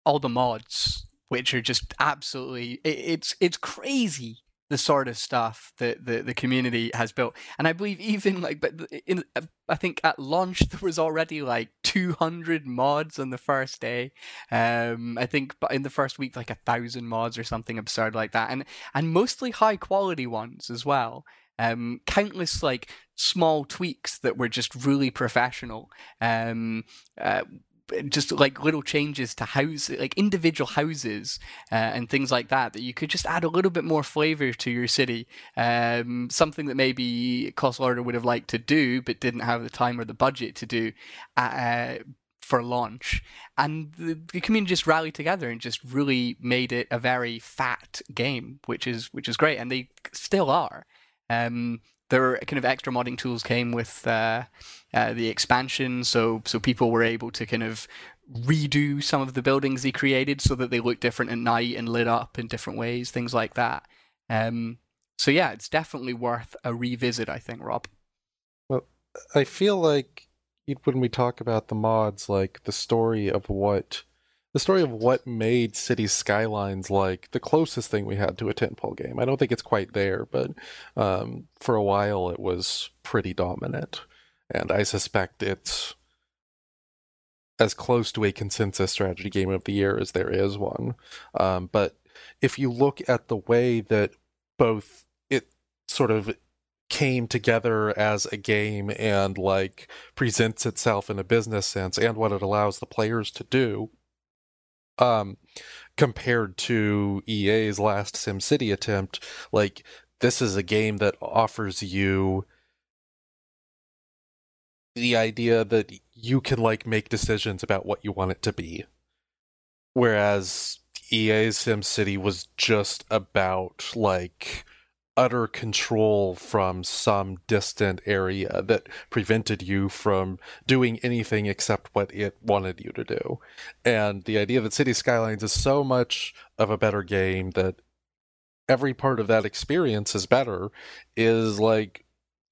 all the mods, which are just absolutely it, it's it's crazy the sort of stuff that the, the community has built. And I believe even like, but in I think at launch there was already like 200 mods on the first day. Um, I think but in the first week like a thousand mods or something absurd like that, and and mostly high quality ones as well. Um, countless like small tweaks that were just really professional. Um, uh, just like little changes to house like individual houses uh, and things like that that you could just add a little bit more flavor to your city um, something that maybe Colossal Order would have liked to do but didn't have the time or the budget to do uh, for launch and the, the, community just rallied together and just really made it a very fat game which is which is great and they still are. Um, there kind of extra modding tools came with uh, uh, the expansion, so so people were able to kind of redo some of the buildings they created so that they look different at night and lit up in different ways, things like that. Um, so yeah, it's definitely worth a revisit, I think, Rob. Well, I feel like when we talk about the mods, like the story of what the story of what made City Skylines like the closest thing we had to a tentpole game. I don't think it's quite there, but um, for a while it was pretty dominant, and I suspect it's as close to a consensus strategy game of the year as there is one. Um, but if you look at the way that both it sort of came together as a game and like presents itself in a business sense and what it allows the players to do um, compared to EA's last SimCity attempt, like this is a game that offers you the idea that you can like make decisions about what you want it to be. Whereas EA's SimCity was just about like utter control from some distant area that prevented you from doing anything except what it wanted you to do. And the idea that City Skylines is so much of a better game that every part of that experience is better is like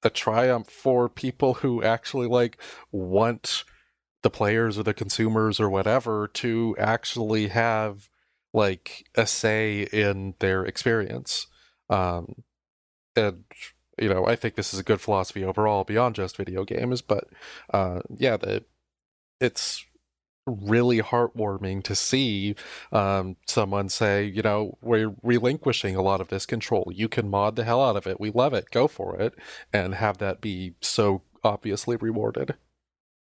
a triumph for people who actually like want the players or the consumers or whatever to actually have like a say in their experience. Um, and you know, I think this is a good philosophy overall beyond just video games. But uh, yeah, the, it's really heartwarming to see um, someone say, you know, we're relinquishing a lot of this control. You can mod the hell out of it. We love it. Go for it, and have that be so obviously rewarded.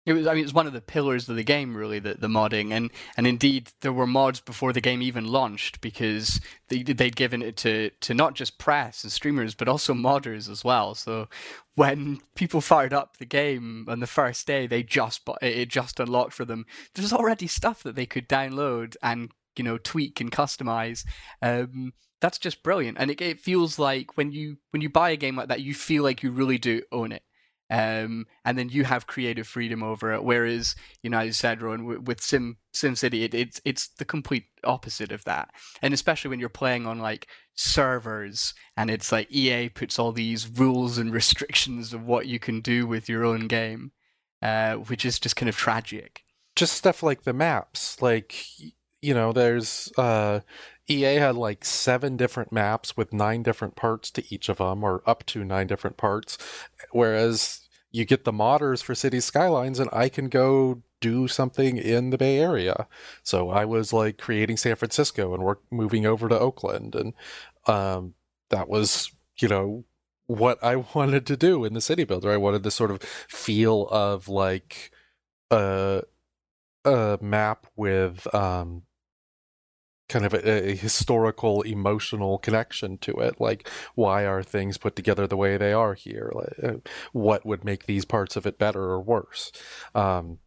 It was, I mean, it was one of the pillars of the game, really, the, the modding, and and indeed there were mods before the game even launched because they they'd given it to to not just press and streamers but also modders as well. So when people fired up the game on the first day, they just it just unlocked for them. There's already stuff that they could download and you know tweak and customize. Um, that's just brilliant, and it, it feels like when you when you buy a game like that, you feel like you really do own it um, and then you have creative freedom over it. Whereas, you know, as you said, Rowan, with Sim SimCity, it, it's it's the complete opposite of that. And especially when you're playing on like servers, and it's like EA puts all these rules and restrictions of what you can do with your own game, uh, which is just kind of tragic. Just stuff like the maps, like you know, there's uh, EA had like seven different maps with nine different parts to each of them, or up to nine different parts. Whereas you get the modders for City Skylines, and I can go do something in the Bay Area. So I was like creating San Francisco and work moving over to Oakland, and um, that was you know what I wanted to do in the city builder. I wanted this sort of feel of like a a map with um kind of a, a, historical emotional connection to it. Like why are things put together the way they are here? Like, uh, what would make these parts of it better or worse? Um,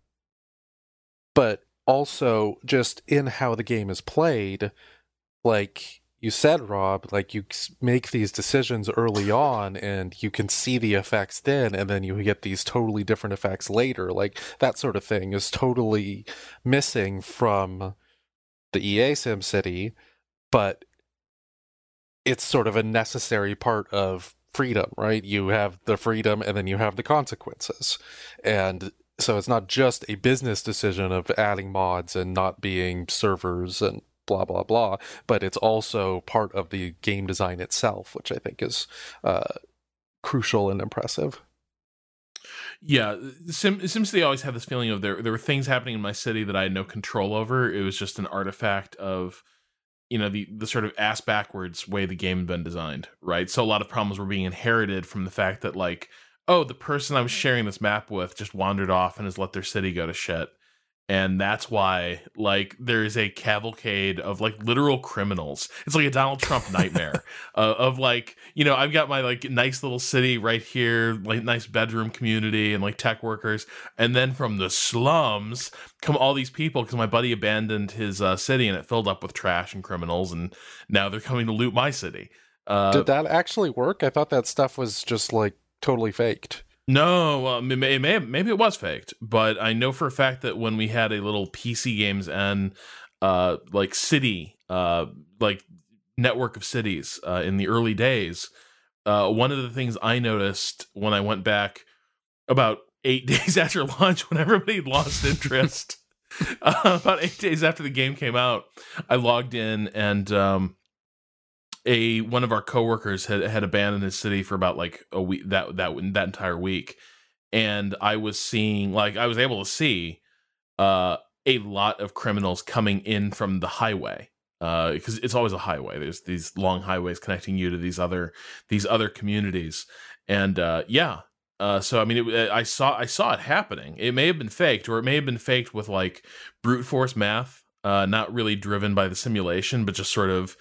but also just in how the game is played like you said rob like you make these decisions early on and you can see the effects then and then you get these totally different effects later. Like that sort of thing is totally missing from the EA Sim City, but it's sort of a necessary part of freedom, right? You have the freedom and then you have the consequences. And so it's not just a business decision of adding mods and not being servers and blah blah blah, but it's also part of the game design itself, which I think is uh, crucial and impressive. Yeah, Sim, SimCity always had this feeling of there there were things happening in my city that I had no control over. It was just an artifact of you know the the sort of ass backwards way the game had been designed, right? So a lot of problems were being inherited from the fact that like, oh, the person I was sharing this map with just wandered off and has let their city go to shit and that's why like there's a cavalcade of like literal criminals. It's like a donald trump nightmare uh, of like you know i've got my like nice little city right here like nice bedroom community and like tech workers. And then from the slums come all these people because my buddy abandoned his uh, city and it filled up with trash and criminals and now they're coming to loot my city. Uh, did that actually work? I thought that stuff was just like totally faked no, um, it may, it may maybe it was faked, but I know for a fact that when we had a little PC games and uh, like city, uh, like network of cities uh, in the early days, uh, one of the things I noticed when I went back about eight days after launch, when everybody lost interest, about eight days after the game came out, I logged in and um, a one of our coworkers had had abandoned his city for about like a week that that that entire week. And i was seeing like i was able to see uh a lot of criminals coming in from the highway uh because it's always a highway. There's these long highways connecting you to these other these other communities. And uh yeah uh, so I mean, it, I saw I saw it happening. It may have been faked, or it may have been faked with like brute force math, uh, not really driven by the simulation, but just sort of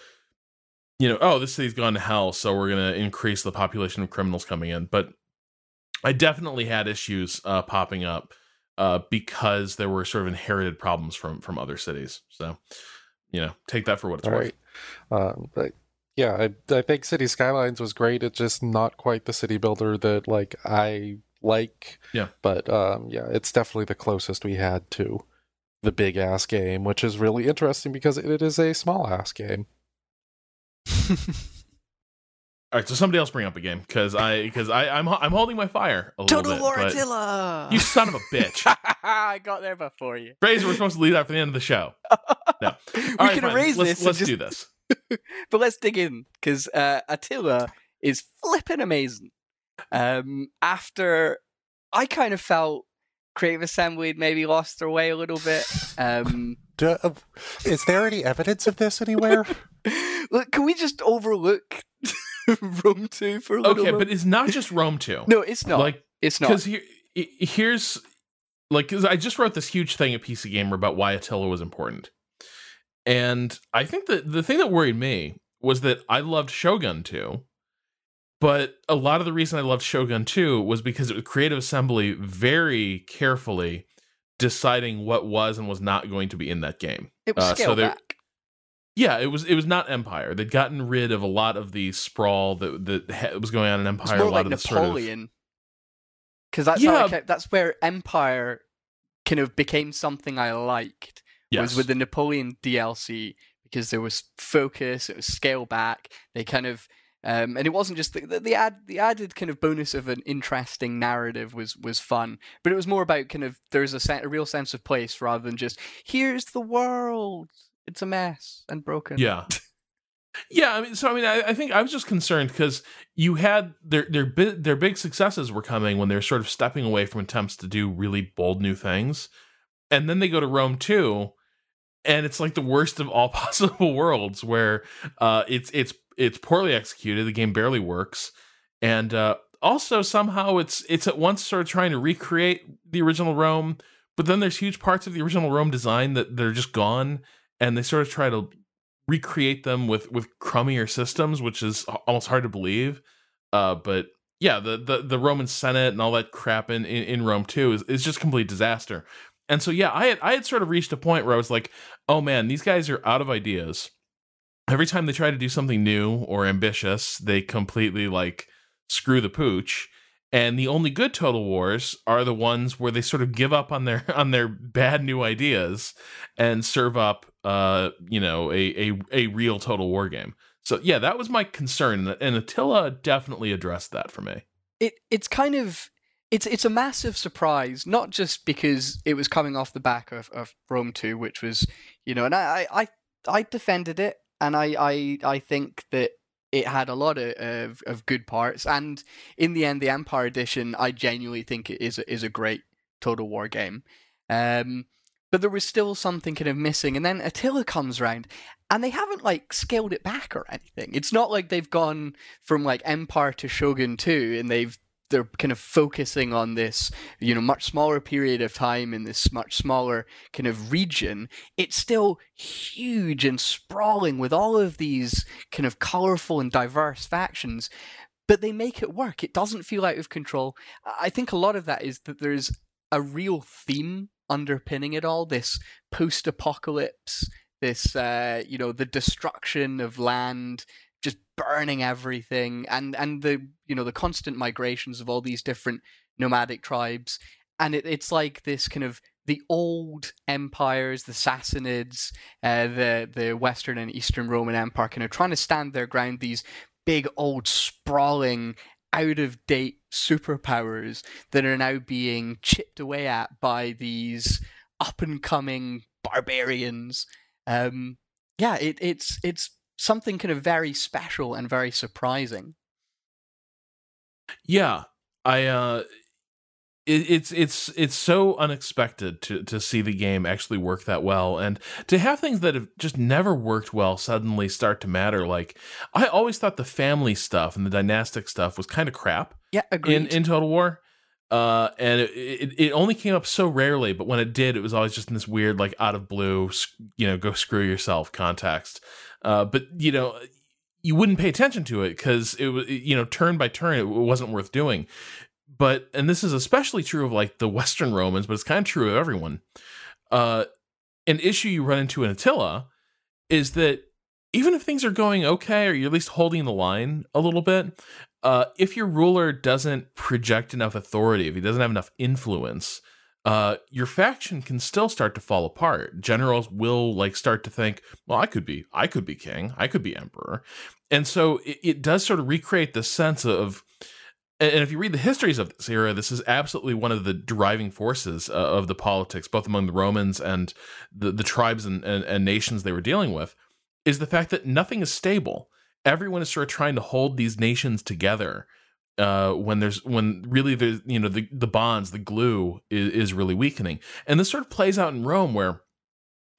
you know, oh, this city's gone to hell, so we're going to increase the population of criminals coming in. But I definitely had issues uh, popping up uh, because there were sort of inherited problems from from other cities. So, you know, take that for what it's All worth. Right. Uh, but yeah, I, I think City Skylines was great. It's just not quite the city builder that like I like. Yeah. But um, yeah, it's definitely the closest we had to the big ass game, which is really interesting because it is a small ass game. All right, so somebody else bring up a game because I because I I'm I'm holding my fire a Total little bit. Total war but- Attila! You son of a bitch, I got there before you. Fraser. We're supposed to leave that for the end of the show. No, we All right, can fine. erase let's, this. Let's just- do this. but let's dig in because uh, Attila is flipping amazing. Um, after I kind of felt Creative Assembly had maybe lost their way a little bit. Um, Do, uh, is there any evidence of this anywhere? look, can we just overlook Rome Two for a little? Okay, moment? but it's not just Rome two. no, it's not. like it's not. because here i- here's like 'cause I just wrote this huge thing at PC Gamer about why Attila was important, and I think that the thing that worried me was that I loved Shogun 2, but a lot of the reason I loved Shogun 2 was because it was Creative Assembly very carefully deciding what was and was not going to be in that game. It was uh, so there- back. Yeah, it was it was not Empire. They'd gotten rid of a lot of the sprawl that that ha- was going on in It's Empire. more a lot like of the sort of Napoleon. Because that's how Yeah. kept, that's where Empire kind of became something I liked. yes. was with the Napoleon DLC because there was focus, it was scale back. They kind of um, and it wasn't just the, the the ad the added kind of bonus of an interesting narrative was was fun, but it was more about kind of there's a, a real sense of place rather than just here's the world, it's a mess and broken. Yeah. Yeah, I mean, so I mean, I, I think I was just concerned because you had their their bi- their big successes were coming when they're sort of stepping away from attempts to do really bold new things, and then they go to Rome Two, and it's like the worst of all possible worlds, where uh, it's it's it's poorly executed, the game barely works, and uh, also somehow it's it's at once sort of trying to recreate the original Rome, but then there's huge parts of the original Rome design that they're just gone, and they sort of try to recreate them with with crummier systems, which is almost hard to believe. Uh, but yeah, the, the the Roman Senate and all that crap in, in, in Rome Two is, is just complete disaster. And so yeah, I had I had sort of reached a point where I was like, oh man, these guys are out of ideas. Every time they try to do something new or ambitious, they completely like screw the pooch. And the only good Total Wars are the ones where they sort of give up on their on their bad new ideas and serve up uh you know a a, a real Total War game. So yeah, that was my concern, and- Attila definitely addressed that for me. it it's kind of it's it's a massive surprise, not just because it was coming off the back of, of Rome 2, which was you know, and I, I I defended it, and I I I think that it had a lot of, of, of good parts, and in the end, the Empire Edition, I genuinely think it is a, is a great Total War game. Um, but there was still something kind of missing, and then Attila comes around, and they haven't like scaled it back or anything. It's not like they've gone from like Empire to Shogun 2 and they've they're kind of focusing on this, you know, much smaller period of time in this much smaller kind of region. It's still huge and sprawling with all of these kind of colorful and diverse factions, but they make it work. It doesn't feel out of control. I think a lot of that is that there's a real theme underpinning it all. This post-apocalypse this uh, you know the destruction of land burning everything and and the you know the constant migrations of all these different nomadic tribes. And it, it's like this kind of the old empires the sassanids uh, the the western and eastern roman empire kind of trying to stand their ground these big old sprawling out of date superpowers that are now being chipped away at by these up and coming barbarians. Um, yeah, it, it's it's something kind of very special and very surprising. Yeah, I uh, it, it's it's it's so unexpected to to see the game actually work that well, and to have things that have just never worked well suddenly start to matter. Like I always thought the family stuff and the dynastic stuff was kind of crap. Yeah, agreed. In in Total War, uh, and it, it, it only came up so rarely, but when it did, it was always just in this weird, like out of blue, you know, go screw yourself context. Uh, but you know, you wouldn't pay attention to it because it was, you know, turn by turn, it wasn't worth doing. But and this is especially true of like the Western Romans, but it's kind of true of everyone. Uh, an issue you run into in Attila is that even if things are going okay, or you're at least holding the line a little bit, uh, if your ruler doesn't project enough authority, if he doesn't have enough influence, uh, your faction can still start to fall apart. Generals will like start to think, well, I could be, I could be king, I could be emperor, and so it, it does sort of recreate the sense of. And if you read the histories of this era, this is absolutely one of the driving forces uh, of the politics, both among the Romans and the, the tribes and, and, and nations they were dealing with, is the fact that nothing is stable everyone is sort of trying to hold these nations together uh, when there's when really the you know the the bonds the glue is, is really weakening. And this sort of plays out in Rome where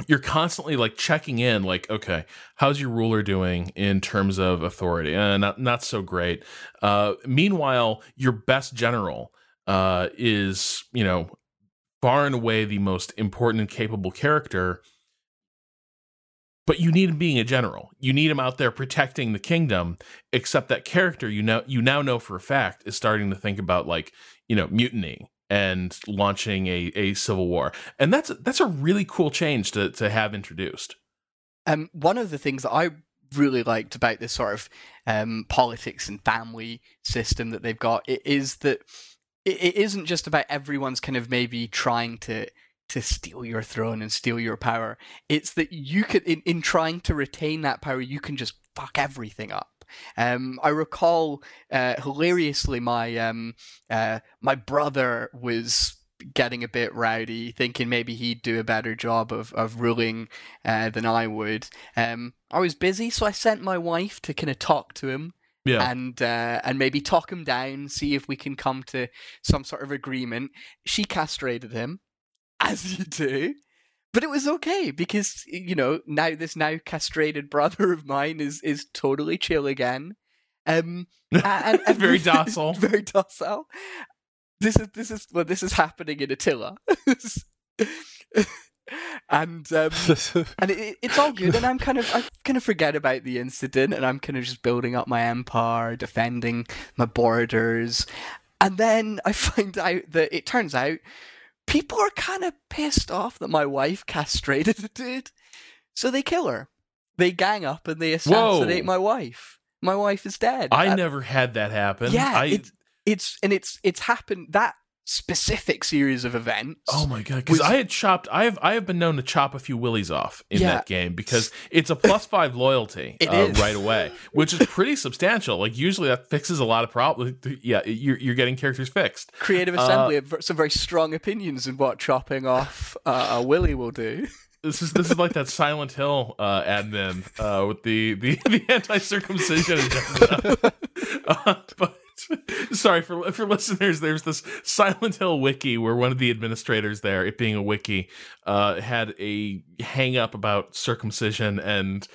you're constantly like checking in like okay how's your ruler doing in terms of authority? Uh, not not so great. Uh, meanwhile your best general uh, is you know far and away the most important and capable character but you need him being a general. You need him out there protecting the kingdom. Except that character, you know, you now know for a fact is starting to think about like you know mutiny and launching a, a civil war, and that's that's a really cool change to to have introduced. Um, one of the things that I really liked about this sort of um, politics and family system that they've got is that it isn't just about everyone's kind of maybe trying to to steal your throne and steal your power. It's that you could, in, in trying to retain that power, you can just fuck everything up. Um, I recall uh, hilariously my um, uh, my brother was getting a bit rowdy, thinking maybe he'd do a better job of of ruling uh, than I would. Um, I was busy, so I sent my wife to kind of talk to him. Yeah. And uh, and maybe talk him down, see if we can come to some sort of agreement. She castrated him, as you do. But it was okay because you know now this now castrated brother of mine is is totally chill again, um, and, and very docile, very docile. This is this is well, this is happening in Attila, and um, and it, it's all good. And I'm kind of I kind of forget about the incident, and I'm kind of just building up my empire, defending my borders, and then I find out that it turns out people are kind of pissed off that my wife castrated a dude. So they kill her. They gang up and they assassinate Whoa. my wife. My wife is dead. I and, never had that happen. Yeah, I... it's and it's it's happened that specific series of events. Oh my god! Because I had chopped. I have I have been known to chop a few willies off in yeah. that game because it's a plus five loyalty uh, right away, which is pretty substantial. Like usually that fixes a lot of problems. Yeah, you're you're getting characters fixed. Creative Assembly uh, have some very strong opinions in what chopping off uh, a willy will do. this is this is like that Silent Hill uh, admin uh, with the the, the anti circumcision agenda. uh, but sorry for for listeners. There's this Silent Hill wiki where one of the administrators there, it being a wiki, uh, had a hang up about circumcision and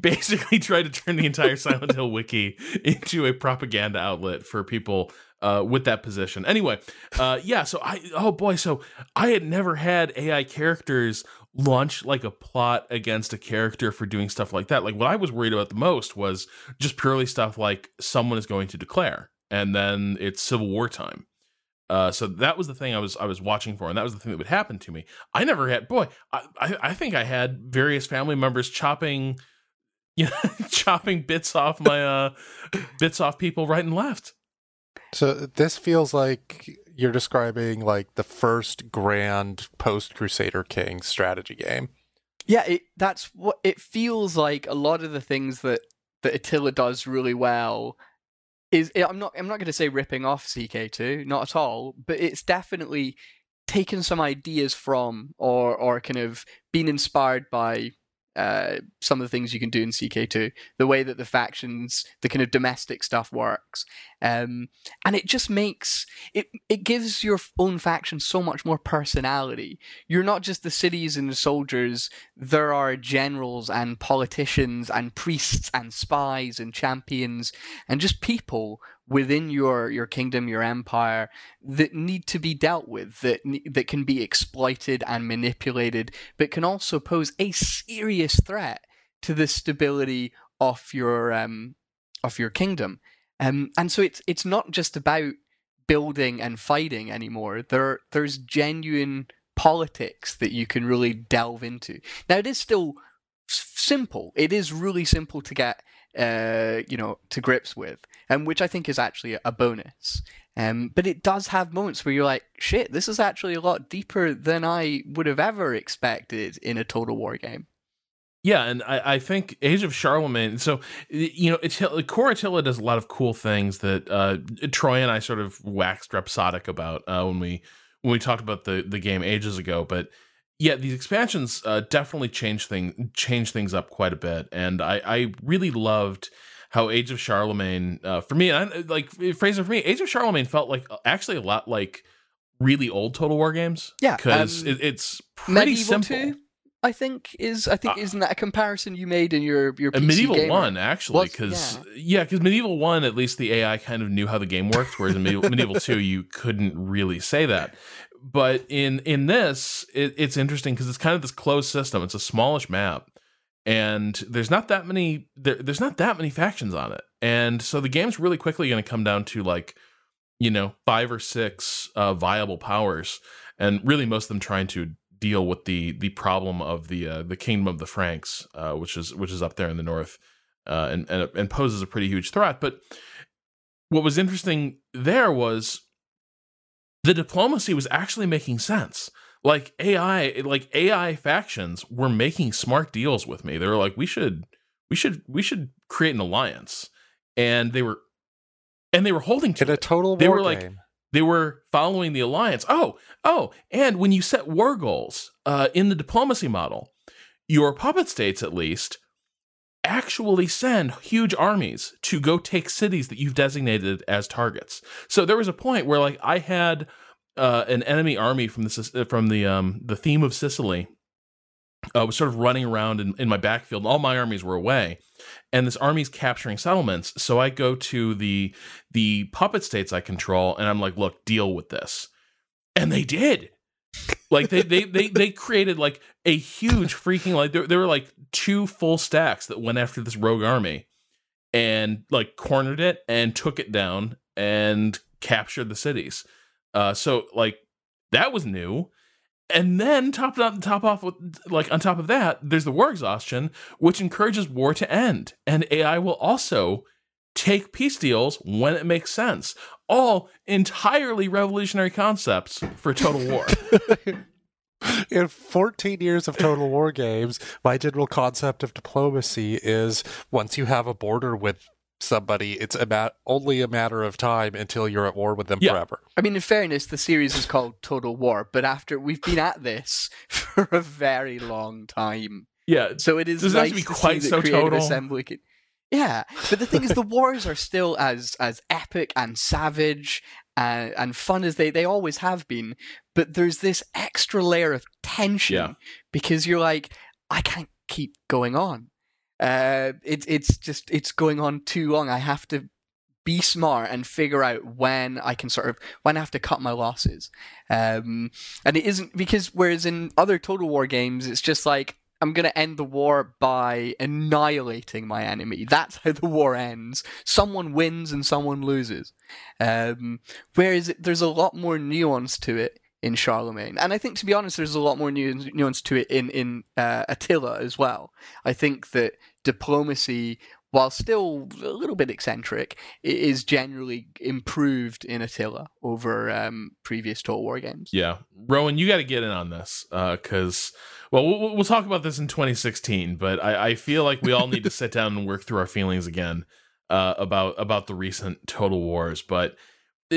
basically tried to turn the entire Silent Hill wiki into a propaganda outlet for people uh, with that position. Anyway, uh, yeah. So I, oh boy, so I had never had AI characters launch like a plot against a character for doing stuff like that. Like what I was worried about the most was just purely stuff like someone is going to declare, and then it's Civil War time. Uh, so that was the thing I was I was watching for, and that was the thing that would happen to me. I never had boy. I I, I think I had various family members chopping, you know, chopping bits off my uh bits off people right and left. So this feels like you're describing like the first grand post Crusader King strategy game. Yeah, it, that's what it feels like. A lot of the things that that Attila does really well is I'm not I'm not going to say ripping off CK2, not at all, but it's definitely taken some ideas from or or kind of been inspired by uh, some of the things you can do in CK2, the way that the factions, the kind of domestic stuff works, um, and it just makes it it gives your own faction so much more personality. You're not just the cities and the soldiers. There are generals and politicians and priests and spies and champions and just people within your your kingdom, your empire that need to be dealt with, that that can be exploited and manipulated, but can also pose a serious threat to the stability of your um, of your kingdom. Um, and so it's it's not just about building and fighting anymore. There there's genuine politics that you can really delve into. Now it is still simple. It is really simple to get uh, you know to grips with um, which I think is actually a bonus. Um, but it does have moments where you're like, shit, this is actually a lot deeper than I would have ever expected in a Total War game. Yeah, and I, I think Age of Charlemagne. So you know, Attila, Core Attila does a lot of cool things that uh, Troy and I sort of waxed rhapsodic about uh, when we when we talked about the the game ages ago. But yeah, these expansions uh, definitely change thing change things up quite a bit, and I I really loved how Age of Charlemagne uh, for me, I, like Fraser for me, Age of Charlemagne felt like uh, actually a lot like really old Total War games. Yeah, because um, it, it's pretty Medieval simple. 2, I think is I think uh, isn't that a comparison you made in your your PC medieval gamer? one actually because yeah because yeah, medieval one at least the AI kind of knew how the game worked whereas in medieval, medieval two you couldn't really say that but in in this it, it's interesting because it's kind of this closed system. It's a smallish map and there's not that many there, there's not that many factions on it. And so the game's really quickly going to come down to like you know five or six uh, viable powers and really most of them trying to deal with the the problem of the uh, the kingdom of the franks uh, which is which is up there in the north uh, and, and and poses a pretty huge threat. But what was interesting there was the diplomacy was actually making sense like AI, like AI factions were making smart deals with me. They were like, we should, we should, we should create an alliance, and they were, and they were holding to in a total. They were game. like, they were following the alliance. Oh, oh, and when you set war goals uh, in the diplomacy model, your puppet states at least actually send huge armies to go take cities that you've designated as targets. So there was a point where like I had uh, an enemy army from the uh, from the um, the theme of Sicily uh, was sort of running around in, in my backfield. And all my armies were away, and this army's capturing settlements. So I go to the the puppet states I control, and I'm like, "Look, deal with this," and they did. Like they they they they created like a huge freaking like there, there were like two full stacks that went after this rogue army and like cornered it and took it down and captured the cities uh, so like that was new. And then top on top off with like on top of that, there's the war exhaustion, which encourages war to end. And AI will also take peace deals when it makes sense. All entirely revolutionary concepts for total war. In 14 years of Total War games, my general concept of diplomacy is once you have a border with somebody, it's about only a matter of time until you're at war with them Yeah. forever. I mean, in fairness, the series is called Total War, but after we've been at this for a very long time, Yeah, so it is Does it have nice to be see quite that so Creative total? Assembly can. Yeah, but the thing is, the wars are still as as epic and savage and, and fun as they they always have been. But there's this extra layer of tension Yeah. because you're like, I can't keep going on. Uh, it, it's just it's going on too long. I have to be smart and figure out when I can sort of when I have to cut my losses. Um, and it isn't because whereas in other Total War games, it's just like I'm gonna end the war by annihilating my enemy. That's how the war ends. Someone wins and someone loses. Um, whereas there's a lot more nuance to it in Charlemagne, and I think to be honest, there's a lot more nuance, nuance to it in in uh, Attila as well. I think that diplomacy, while still a little bit eccentric, i- is generally improved in Attila over um, previous Total War games. Yeah, Rowan, you got to get in on this because, well, well, we'll talk about this in 2016. But I, I feel like we all need to sit down and work through our feelings again uh, about about the recent Total Wars. But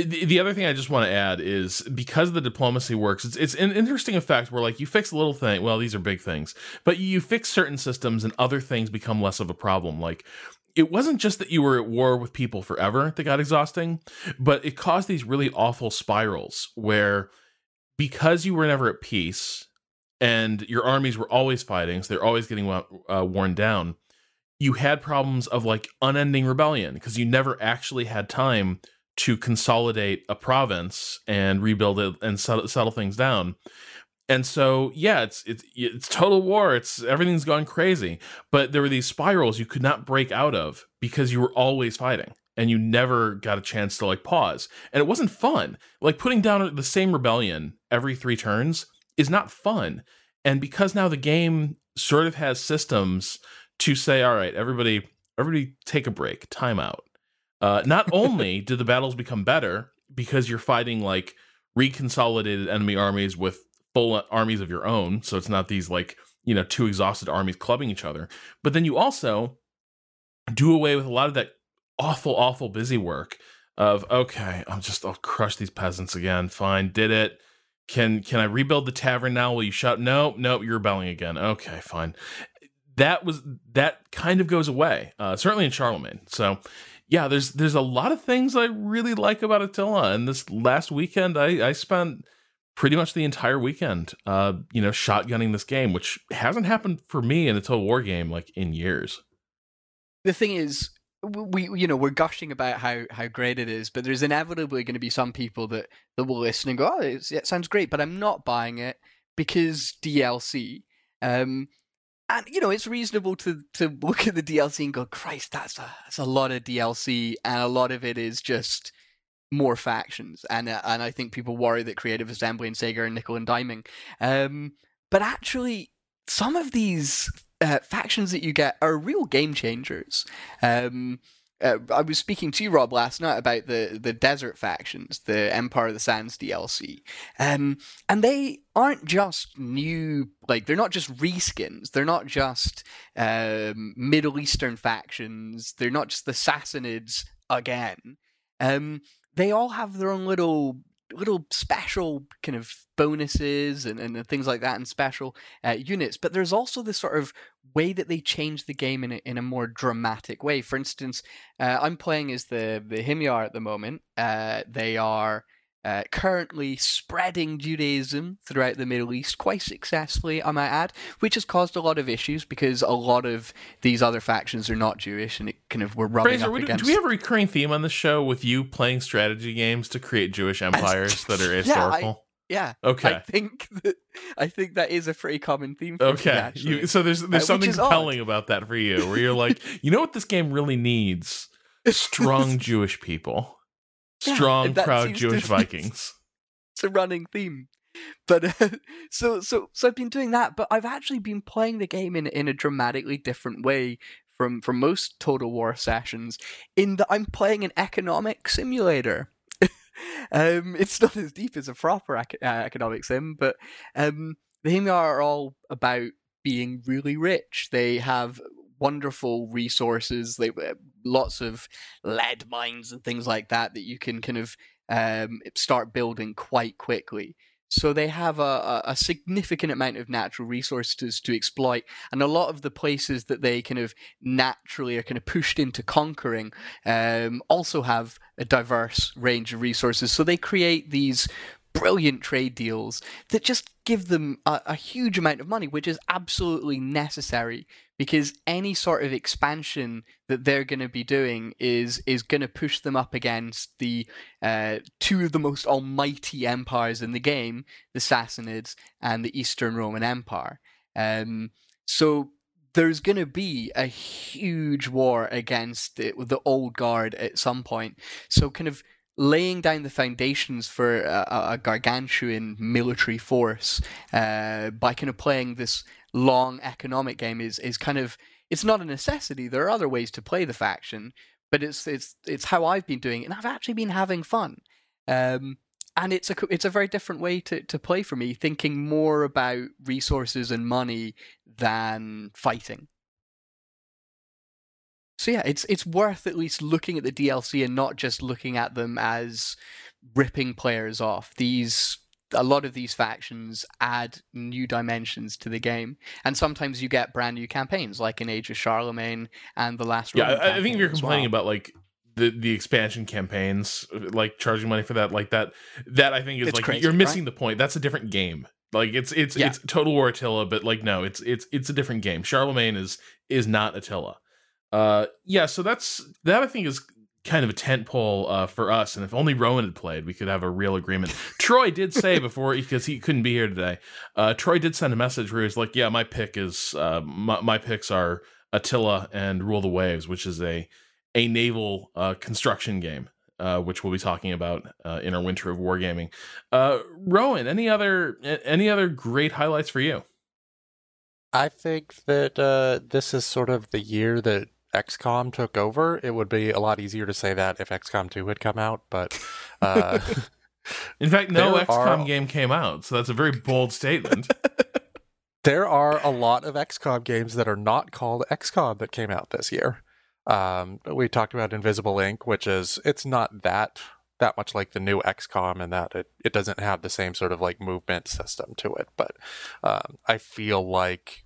the, the other thing I just want to add is because the diplomacy works, it's it's an interesting effect where like you fix a little thing. Well, these are big things, but you fix certain systems and other things become less of a problem. Like it wasn't just that you were at war with people forever that got exhausting, but it caused these really awful spirals where because you were never at peace and your armies were always fighting, so they're always getting uh, worn down, you had problems of like unending rebellion because you never actually had time to consolidate a province and rebuild it and settle, settle things down. And so, yeah, it's it's it's total war. It's everything's gone crazy. But there were these spirals you could not break out of because you were always fighting and you never got a chance to like pause. And it wasn't fun. Like putting down the same rebellion every 3 turns is not fun. And because now the game sort of has systems to say, all right, everybody everybody take a break, time out. Uh, not only do the battles become better because you're fighting like reconsolidated enemy armies with full armies of your own, so it's not these like you know two exhausted armies clubbing each other, but then you also do away with a lot of that awful, awful busy work of okay, I'm just I'll crush these peasants again. Fine, did it. Can can I rebuild the tavern now? Will you shout? No, no, you're rebelling again. Okay, fine. That was that kind of goes away. Uh, certainly in Charlemagne. So yeah, there's there's a lot of things I really like about Attila. And this last weekend, I I spent pretty much the entire weekend, uh, you know, shotgunning this game, which hasn't happened for me in a Total War game like in years. The thing is, we you know we're gushing about how how great it is, but there's inevitably going to be some people that that will listen and go, "Oh, it sounds great," but I'm not buying it because DLC. Um, and you know it's reasonable to to look at the DLC and go, "Christ, that's a that's a lot of DLC," and a lot of it is just more factions, and uh, and I think people worry that Creative Assembly and Sega are nickel and diming. Um, but actually, some of these uh, factions that you get are real game changers. Um, uh, I was speaking to you, Rob, last night about the, the desert factions, the Empire of the Sands DLC. Um, and they aren't just new, like, they're not just reskins. They're not just um, Middle Eastern factions. They're not just the Sassanids again. Um, they all have their own little little special kind of bonuses and, and things like that and special uh, units but there's also this sort of way that they change the game in a, in a more dramatic way. For instance uh, i'm playing as the the himyar at the moment. Uh, they are uh, currently spreading Judaism throughout the Middle East quite successfully, I might add, which has caused a lot of issues because a lot of these other factions are not Jewish, and it kind of we're rubbing Fraser, up we- against. do we have a recurring theme on the show with you playing strategy games to create Jewish empires that are Yeah, I- historical? yeah, okay. I think that I think that is a pretty common theme. For me, Okay, actually. you, so there's there's which something is odd. compelling about that for you, where you're like, you know what this game really needs? Strong Jewish people, strong, that proud seems to Jewish Vikings. it's a running theme. But uh, so so so I've been doing that, but I've actually been playing the game in in a dramatically different way from from most Total War sessions. In that I'm playing an economic simulator. um, it's not as deep as a proper ec- uh, economic sim, but um, the Himyar are all about being really rich. They have wonderful resources. They uh, lots of lead mines and things like that that you can kind of um, start building quite quickly. So they have a, a significant amount of natural resources to exploit, and a lot of the places that they kind of naturally are kind of pushed into conquering um, also have a diverse range of resources. So they create these brilliant trade deals that just give them a, a, huge amount of money, which is absolutely necessary because any sort of expansion that they're going to be doing is is going to push them up against the uh, two of the most almighty empires in the game, the Sassanids and the Eastern Roman Empire. Um, so there's going to be a huge war against the, the old guard at some point. So kind of laying down the foundations for a, a gargantuan military force uh, by kind of playing this long economic game is is kind of it's not a necessity. There are other ways to play the faction, but it's it's it's how I've been doing it, and I've actually been having fun. Um, and it's a it's a very different way to, to play for me, thinking more about resources and money than fighting so yeah, it's it's worth at least looking at the DLC and not just looking at them as ripping players off. These a lot of these factions add new dimensions to the game, and sometimes you get brand new campaigns, like in Age of Charlemagne and the last. Yeah, I, I think if you're complaining well. about like the the expansion campaigns, like charging money for that, like that, that I think is it's like crazy, you're missing right? the point. That's a different game. Like it's it's yeah. it's Total War Attila, but like no, it's it's it's a different game. Charlemagne is is not Attila. Uh, yeah, so that's that. I think is kind of a tent pole uh, for us. And if only Rowan had played, we could have a real agreement. Troy did say before because he couldn't be here today. Uh, Troy did send a message where he's like, "Yeah, my pick is uh, my, my picks are Attila and Rule the Waves, which is a a naval uh, construction game." Uh, which we'll be talking about uh, in our winter of wargaming. Uh, Rowan, any other any other great highlights for you? I think that uh, this is sort of the year that XCOM took over, it would be a lot easier to say that if XCOM 2 had come out, but uh, in fact no XCOM are... game came out, so that's a very bold statement. there are a lot of XCOM games that are not called XCOM that came out this year. Um, we talked about Invisible Inc, which is it's not that that much like the new XCOM in that it, it doesn't have the same sort of like movement system to it. But um, I feel like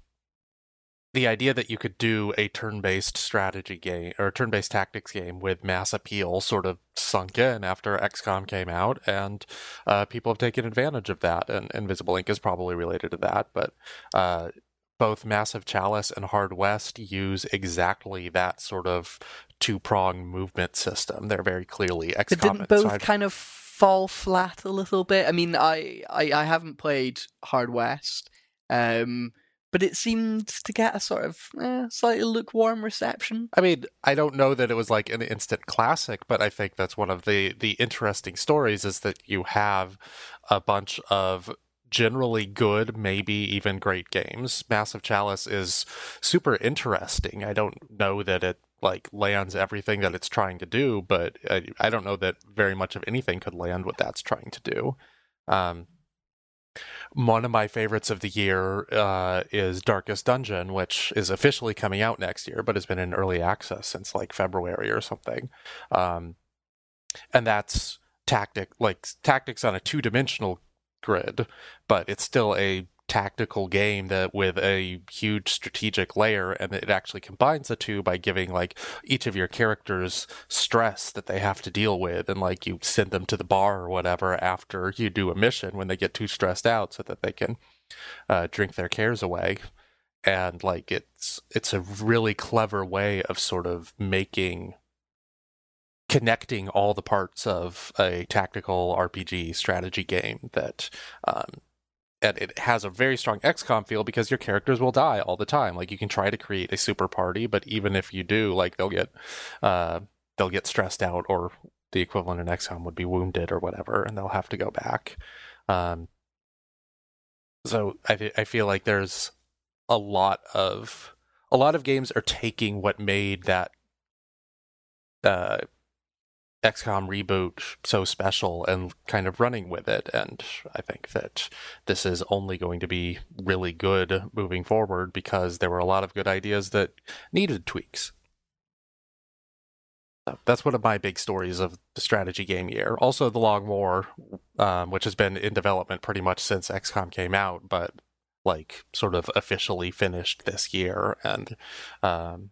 the idea that you could do a turn-based strategy game or turn-based tactics game with mass appeal sort of sunk in after XCOM came out, and uh, people have taken advantage of that. And Invisible Inc is probably related to that, but uh, both Massive Chalice and Hard West use exactly that sort of two-prong movement system. They're very clearly XCOM. But didn't both kind of fall flat a little bit? I mean, I I, I haven't played Hard West. Um, but it seemed to get a sort of eh, slightly lukewarm reception. I mean, I don't know that it was like an instant classic, but I think that's one of the the interesting stories is that you have a bunch of generally good, maybe even great games. Massive Chalice is super interesting. I don't know that it like lands everything that it's trying to do, but I, I don't know that very much of anything could land what that's trying to do. Um, one of my favorites of the year uh, is Darkest Dungeon, which is officially coming out next year, but has been in early access since like February or something. Um, and that's tactic, like tactics on a two dimensional grid, but it's still a tactical game that with a huge strategic layer and it actually combines the two by giving like each of your characters stress that they have to deal with and like you send them to the bar or whatever after you do a mission when they get too stressed out so that they can uh, drink their cares away. And like it's it's a really clever way of sort of making connecting all the parts of a tactical RPG strategy game that um, and it has a very strong XCOM feel because your characters will die all the time. Like you can try to create a super party, but even if you do, like they'll get uh, they'll get stressed out, or the equivalent in XCOM would be wounded or whatever, and they'll have to go back. Um, so I I feel like there's a lot of a lot of games are taking what made that uh, XCOM reboot so special and kind of running with it. And I think that this is only going to be really good moving forward because there were a lot of good ideas that needed tweaks. That's one of my big stories of the strategy game year. Also, The Long War, um, which has been in development pretty much since XCOM came out, but like sort of officially finished this year. And um,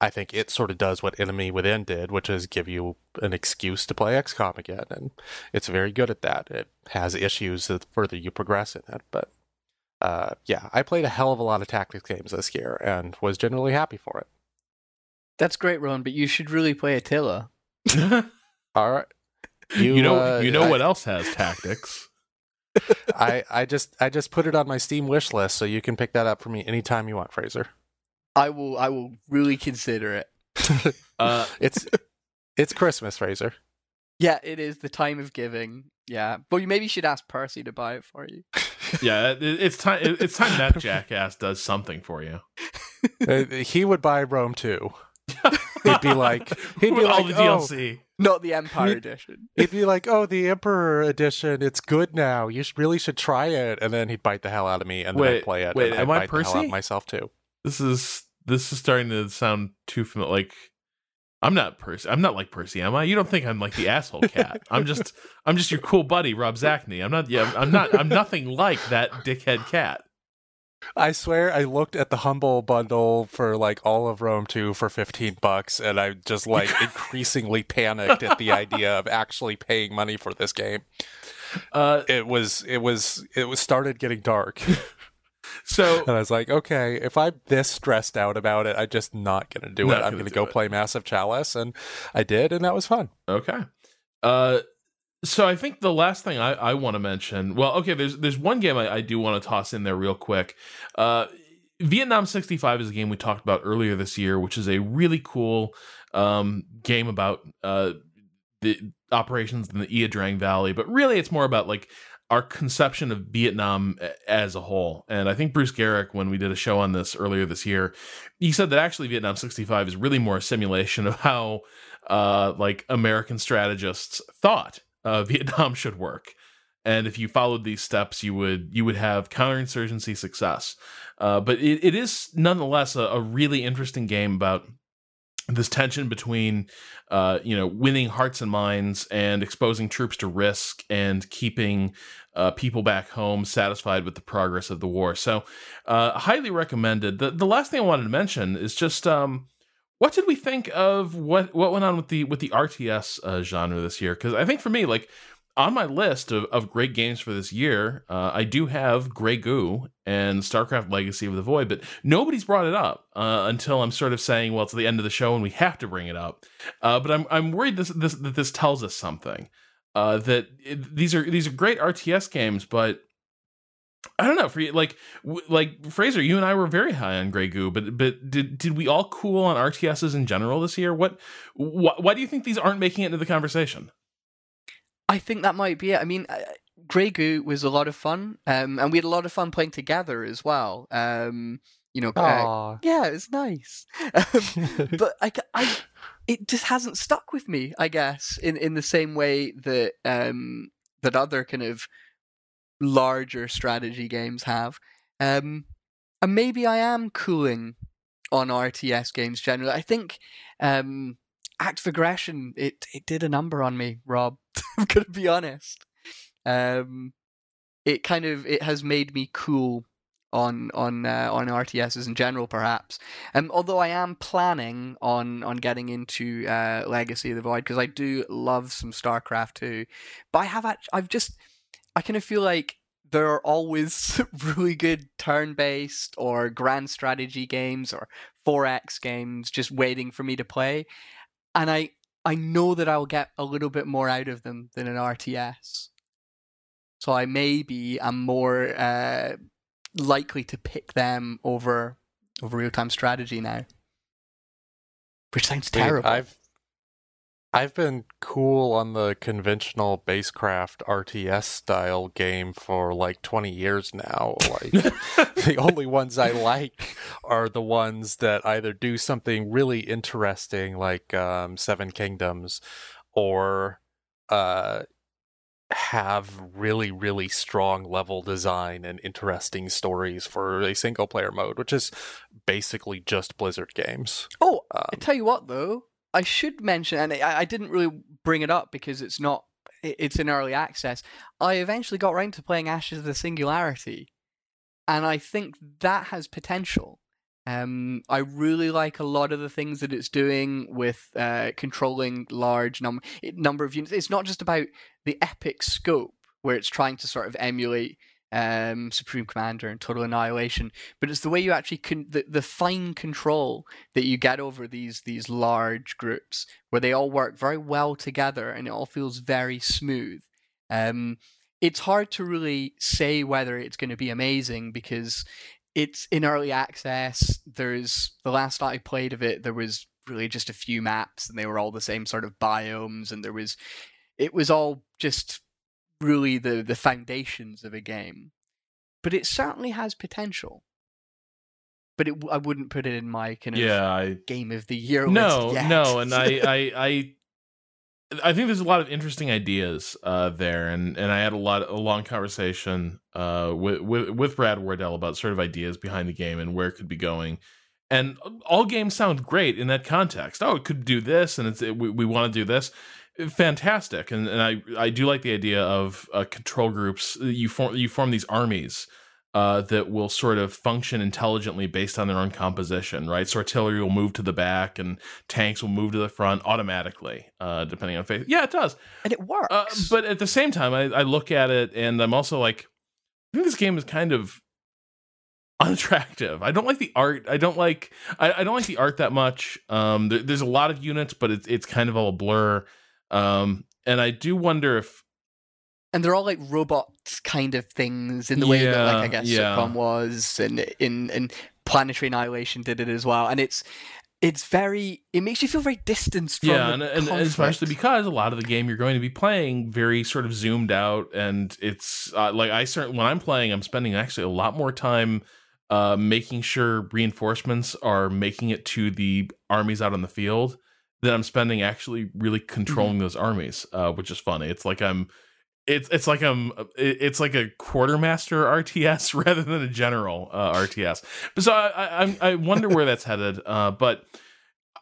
I think it sort of does what Enemy Within did, which is give you an excuse to play XCOM again, and it's very good at that. It has issues the further you progress in it, but uh, yeah, I played a hell of a lot of tactics games this year and was generally happy for it. That's great, Ron, but you should really play Attila. All right, you, you know, uh, you know I- what else has tactics? I, I just I just put it on my Steam wish list, so you can pick that up for me anytime you want, Fraser. I will. I will really consider it. Uh, It's it's Christmas, Fraser. Yeah, it is the time of giving. Yeah, but you maybe should ask Percy to buy it for you. yeah, it, it's time. it- It's time that jackass does something for you. Uh, he would buy Rome 2. He'd be like, he'd be With all like, the "Oh, DLC. Not the Empire You- Edition. He'd be like, "Oh, the Emperor edition, it's good now. You should, really should try it." And then he'd bite the hell out of me, and then I'd play it. wait, and am I'd I bite the hell out Percy? of myself too. This is this is starting to sound too familiar. Like I'm not Percy. I'm not like Percy, am I? You don't think I'm like the asshole cat? I'm just I'm just your cool buddy, Rob Zacny. I'm not. Yeah, I'm not. I'm nothing like that dickhead cat. I swear, I looked at the humble bundle for like all of Rome 2 for 15 bucks, and I just like increasingly panicked at the idea of actually paying money for this game. Uh, It was, it was, it was started getting dark, so and I was like, okay, if I'm this stressed out about it, I'm just not gonna do Not it. I'm gonna gonna go it. play Massive Chalice, and I did, and that was fun. Okay. Uh, so I think the last thing I, I want to mention, well, okay, there's there's one game I, I do want to toss in there real quick. Uh, Vietnam 65 is a game we talked about earlier this year, which is a really cool um, game about uh, the operations in the Ia Drang Valley, but really it's more about like our conception of Vietnam as a whole. And I think Bruce Garrick, when we did a show on this earlier this year, he said that actually Vietnam 65 is really more a simulation of how uh, like American strategists thought uh, Vietnam should work. And if you followed these steps, you would you would have counterinsurgency success. Uh, but it, it is nonetheless a, a really interesting game about this tension between uh, you know winning hearts and minds and exposing troops to risk and keeping uh, people back home satisfied with the progress of the war. So, uh, highly recommended. The the last thing I wanted to mention is just um, what did we think of what what went on with the with the RTS uh, genre this year? Because I think for me, like on my list of, of great games for this year, uh, I do have Grey Goo and StarCraft Legacy of the Void, but nobody's brought it up uh, until I'm sort of saying, well, it's the end of the show and we have to bring it up. Uh, but I'm I'm worried this, this that this tells us something. Uh, that it, these are these are great RTS games, but I don't know for you, like w- like Fraser, you and I were very high on Grey Goo, but but did did we all cool on RTSs in general this year? What wh- why do you think these aren't making it into the conversation? I think that might be it. I mean, uh, Grey Goo was a lot of fun, um, and we had a lot of fun playing together as well. Um, you know, uh, yeah, it was nice. Um, but I, ca- I, it just hasn't stuck with me. I guess in in the same way that um that other kind of larger strategy games have. Um, and maybe I am cooling on RTS games generally. I think um, Act of Aggression it it did a number on me, Rob. I'm gonna be honest. Um, it kind of it has made me cool on on uh, on RTSs in general, perhaps. Um, although I am planning on on getting into uh, Legacy of the Void because I do love some StarCraft too. But I have act- I've just I kind of feel like there are always really good turn-based or grand strategy games or 4X games just waiting for me to play, and I I know that I'll get a little bit more out of them than an RTS. So I maybe am more uh, likely to pick them over over real time strategy now. Which sounds Dude, terrible. I've I've been cool on the conventional basecraft RTS style game for like 20 years now. Like the only ones I like are the ones that either do something really interesting like um, Seven Kingdoms or uh, have really really strong level design and interesting stories for a single player mode, which is basically just Blizzard games. Oh, I Um, tell you what, though, I should mention, and I, I didn't really bring it up because it's not it's in early access. I eventually got around to playing Ashes of the Singularity, and I think that has potential. Um, I really like a lot of the things that it's doing with uh, controlling large num- number of units. It's not just about the epic scope where it's trying to sort of emulate um, Supreme Commander and Total Annihilation, but it's the way you actually can the, the fine control that you get over these these large groups where they all work very well together and it all feels very smooth. Um, it's hard to really say whether it's going to be amazing because it's in early access. There's the last I played of it, there was really just a few maps and they were all the same sort of biomes and there was it was all just really the the foundations of a game. But it certainly has potential. But it, I wouldn't put it in my kind of Yeah, I game of the year no, no, and I, I, I, I think there's a lot of interesting ideas uh, there, and and I had a lot, a long conversation uh, with, with with Brad Wardell about sort of ideas behind the game and where it could be going. And all games sound great in that context. Oh, it could do this, and it's it, we, we want to do this. Fantastic, and and I I do like the idea of uh, control groups. You form you form these armies uh, that will sort of function intelligently based on their own composition, right? So artillery will move to the back and tanks will move to the front automatically, uh, depending on phase. Yeah, it does. and it works. Uh, but at the same time, I, I look at it and I'm also like, I think this game is kind of unattractive. I don't like the art. I don't like I, I don't like the art that much. Um, there, there's a lot of units, but it's it's kind of all a blur. Um, and I do wonder if and they're all like robot kind of things in the way that like I guess yeah. SupCom was and in and Planetary Annihilation did it as well. And it's it's very it makes you feel very distanced from yeah, and, and especially because a lot of the game you're going to be playing very sort of zoomed out, and it's uh, like I certainly when I'm playing, I'm spending actually a lot more time uh, making sure reinforcements are making it to the armies out on the field than I'm spending actually really controlling those armies, uh, which is funny. It's like I'm. It's it's like I'm it's like a quartermaster RTS rather than a general uh, RTS. So I I, I'm- I wonder where that's headed. Uh, but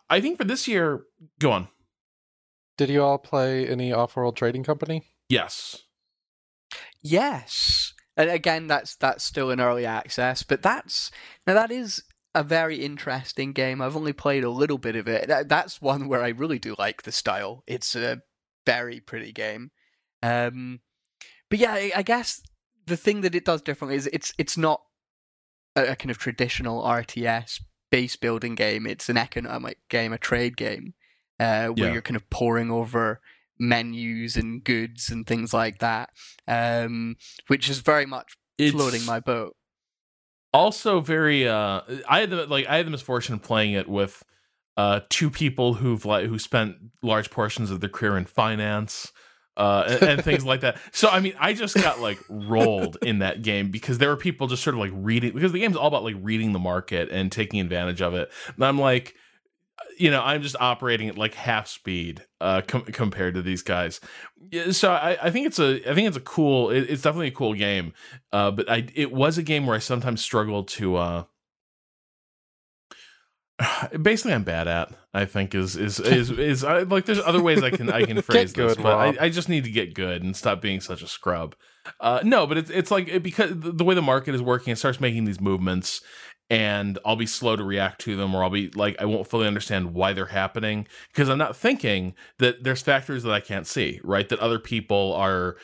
I think for this year, go on. Did you all play any off-world trading company? Yes. Yes. And again, that's that's still in early access, but that's now that is a very interesting game. I've only played a little bit of it. That, that's one where I really do like the style. It's a very pretty game. Um, but yeah, I, guess the thing that it does differently is it's it's not a, a kind of traditional RTS base building game. It's an economic game, a trade game, uh, where Yeah. you're kind of pouring over menus and goods and things like that, um, which is very much It's floating my boat. also very uh I had the like I had the misfortune of playing it with uh two people who've like who spent large portions of their career in finance uh and, and things like that. So I mean I just got like rolled in that game because there were people just sort of like reading because the game's all about like reading the market and taking advantage of it. And I'm like you know, I'm just operating at like half speed uh, com- compared to these guys. So I, I think it's a, I think it's a cool. It, it's definitely a cool game. Uh, but I, it was a game where I sometimes struggled to. Basically, I'm bad at. I think is is is is I, like there's other ways I can I can phrase this, good, but I, I just need to get good and stop being such a scrub. Uh, no, but it's it's like it, because the way the market is working, it starts making these movements, and I'll be slow to react to them, or I'll be like I won't fully understand why they're happening because I'm not thinking that there's factors that I can't see, right? That other people are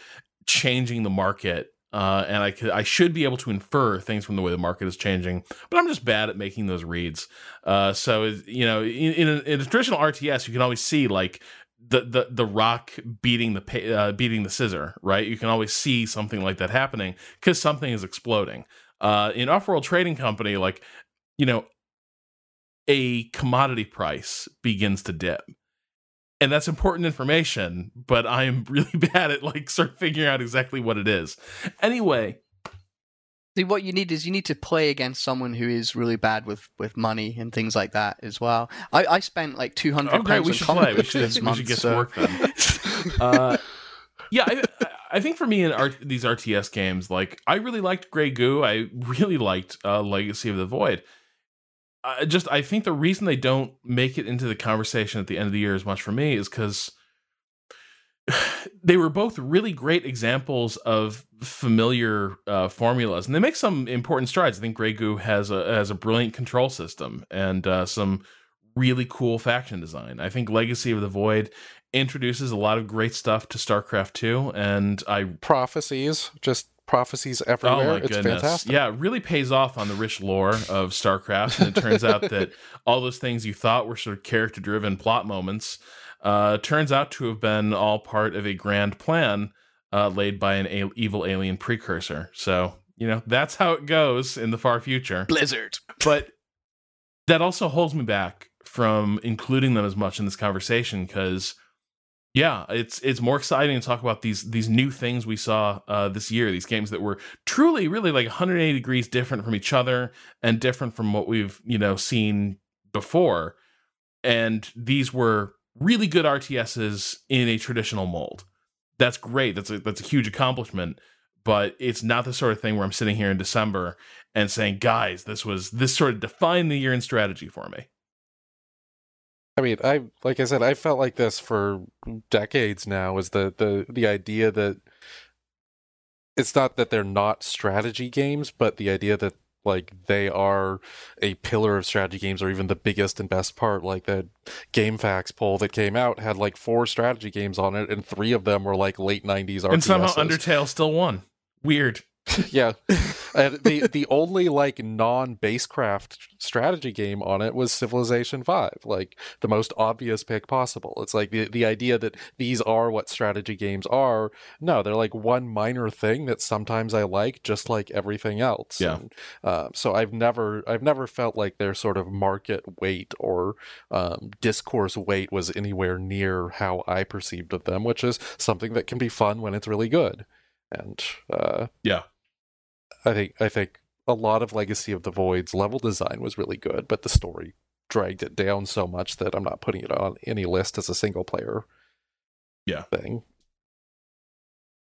changing the market. Uh, and I could, I should be able to infer things from the way the market is changing, but I'm just bad at making those reads. Uh, so you know, in, in, a, in a traditional RTS, you can always see like the the the rock beating the uh, beating the scissor, right? You can always see something like that happening because something is exploding. Uh, in off-world trading company, like you know, a commodity price begins to dip. And that's important information, but I'm really bad at like sort of figuring out exactly what it is. Anyway, See, what you need is you need to play against someone who is really bad with, with money and things like that as well. I, I spent like two hundred Okay, pounds we on should comic play. We should, this we month. should get so- to work then. Uh, yeah, I, I think for me in art, these RTS games, like I really liked Grey Goo. I really liked uh, Legacy of the Void. I just I think the reason they don't make it into the conversation at the end of the year as much for me is because they were both really great examples of familiar uh, formulas, and they make some important strides. I think Grey Goo has a has a brilliant control system and uh, some really cool faction design. I think Legacy of the Void introduces a lot of great stuff to StarCraft 2, and I Prophecies, just prophecies everywhere. Oh my it's goodness. fantastic. Yeah, it really pays off on the rich lore of StarCraft. And it turns out that all those things you thought were sort of character driven plot moments uh, turns out to have been all part of a grand plan uh, laid by an a- evil alien precursor. So, you know, that's how it goes in the far future. Blizzard. But that also holds me back from including them as much in this conversation because yeah, it's it's more exciting to talk about these these new things we saw uh, this year. These games that were truly, really like 180 degrees different from each other and different from what we've you know seen before. And these were really good RTSs in a traditional mold. That's great. That's a that's a huge accomplishment. But it's not the sort of thing where I'm sitting here in December and saying, guys, this was this sort of defined the year in strategy for me. I mean, I like I said, I felt like this for decades now. Is the the the idea that it's not that they're not strategy games, but the idea that like they are a pillar of strategy games, or even the biggest and best part. Like that GameFAQs poll that came out had like four strategy games on it, and three of them were like late '90s RTSs. And somehow Undertale still won. Weird. yeah, and the the only like non basecraft strategy game on it was Civilization Five, like the most obvious pick possible. It's like the the idea that these are what strategy games are. No, they're like one minor thing that sometimes I like, just like everything else. Yeah. And, uh, so I've never I've never felt like their sort of market weight or um, discourse weight was anywhere near how I perceived of them, which is something that can be fun when it's really good. And uh, Yeah. I think I think a lot of Legacy of the Void's level design was really good, but the story dragged it down so much that I'm not putting it on any list as a single player Yeah. thing.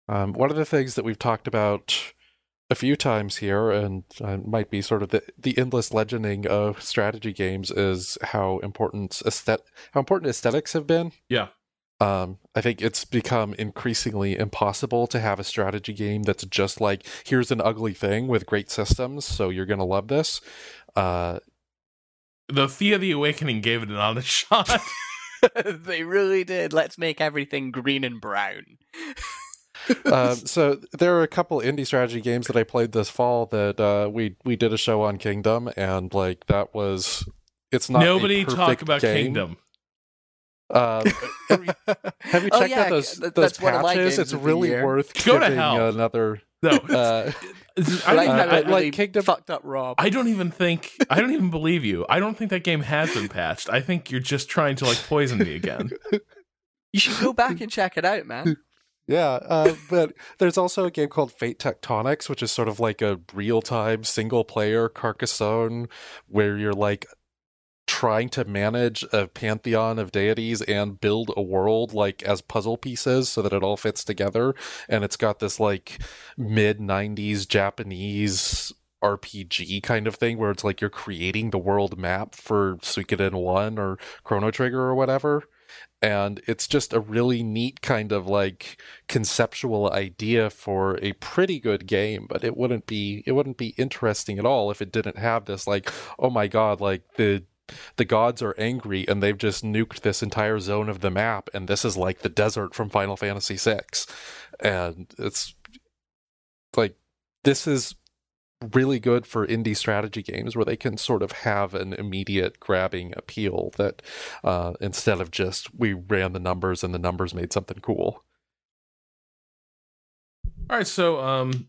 Um, one of the things that we've talked about a few times here, and uh, might be sort of the, the endless legending of strategy games, is how important aesthet- how important aesthetics have been. Yeah. Um, I think it's become increasingly impossible to have a strategy game that's just like here's an ugly thing with great systems, so you're gonna love this. Uh, The Thea the Awakening gave it an honest shot. they really did. Let's make everything green and brown. um, so there are a couple indie strategy games that I played this fall that uh, we we did a show on Kingdom, and like that was it's not a Nobody talk about game. Kingdom. Um, have you Oh, checked yeah, out those th- those that's one of my patches? games It's really worth Go to giving hell. another. No, Uh, I, like uh, that but, like, really Kingdom- fucked up Rob. I don't even think I don't even believe you. I don't think that game has been patched. I think you're just trying to like poison me again. You should go back and check it out, man. Yeah, uh, but there's also a game called Fate Tectonics, which is sort of like a real time single player Carcassonne where you're like trying to manage a pantheon of deities and build a world like as puzzle pieces so that it all fits together. And it's got this like mid 90s Japanese RPG kind of thing where it's like you're creating the world map for Suikoden 1 or Chrono Trigger or whatever and it's just a really neat kind of like conceptual idea for a pretty good game but it wouldn't be it wouldn't be interesting at all if it didn't have this like oh my god like the the gods are angry and they've just nuked this entire zone of the map and this is like the desert from Final Fantasy VI and it's like this is really good for indie strategy games where they can sort of have an immediate grabbing appeal that uh, instead of just we ran the numbers and the numbers made something cool. All right, so um,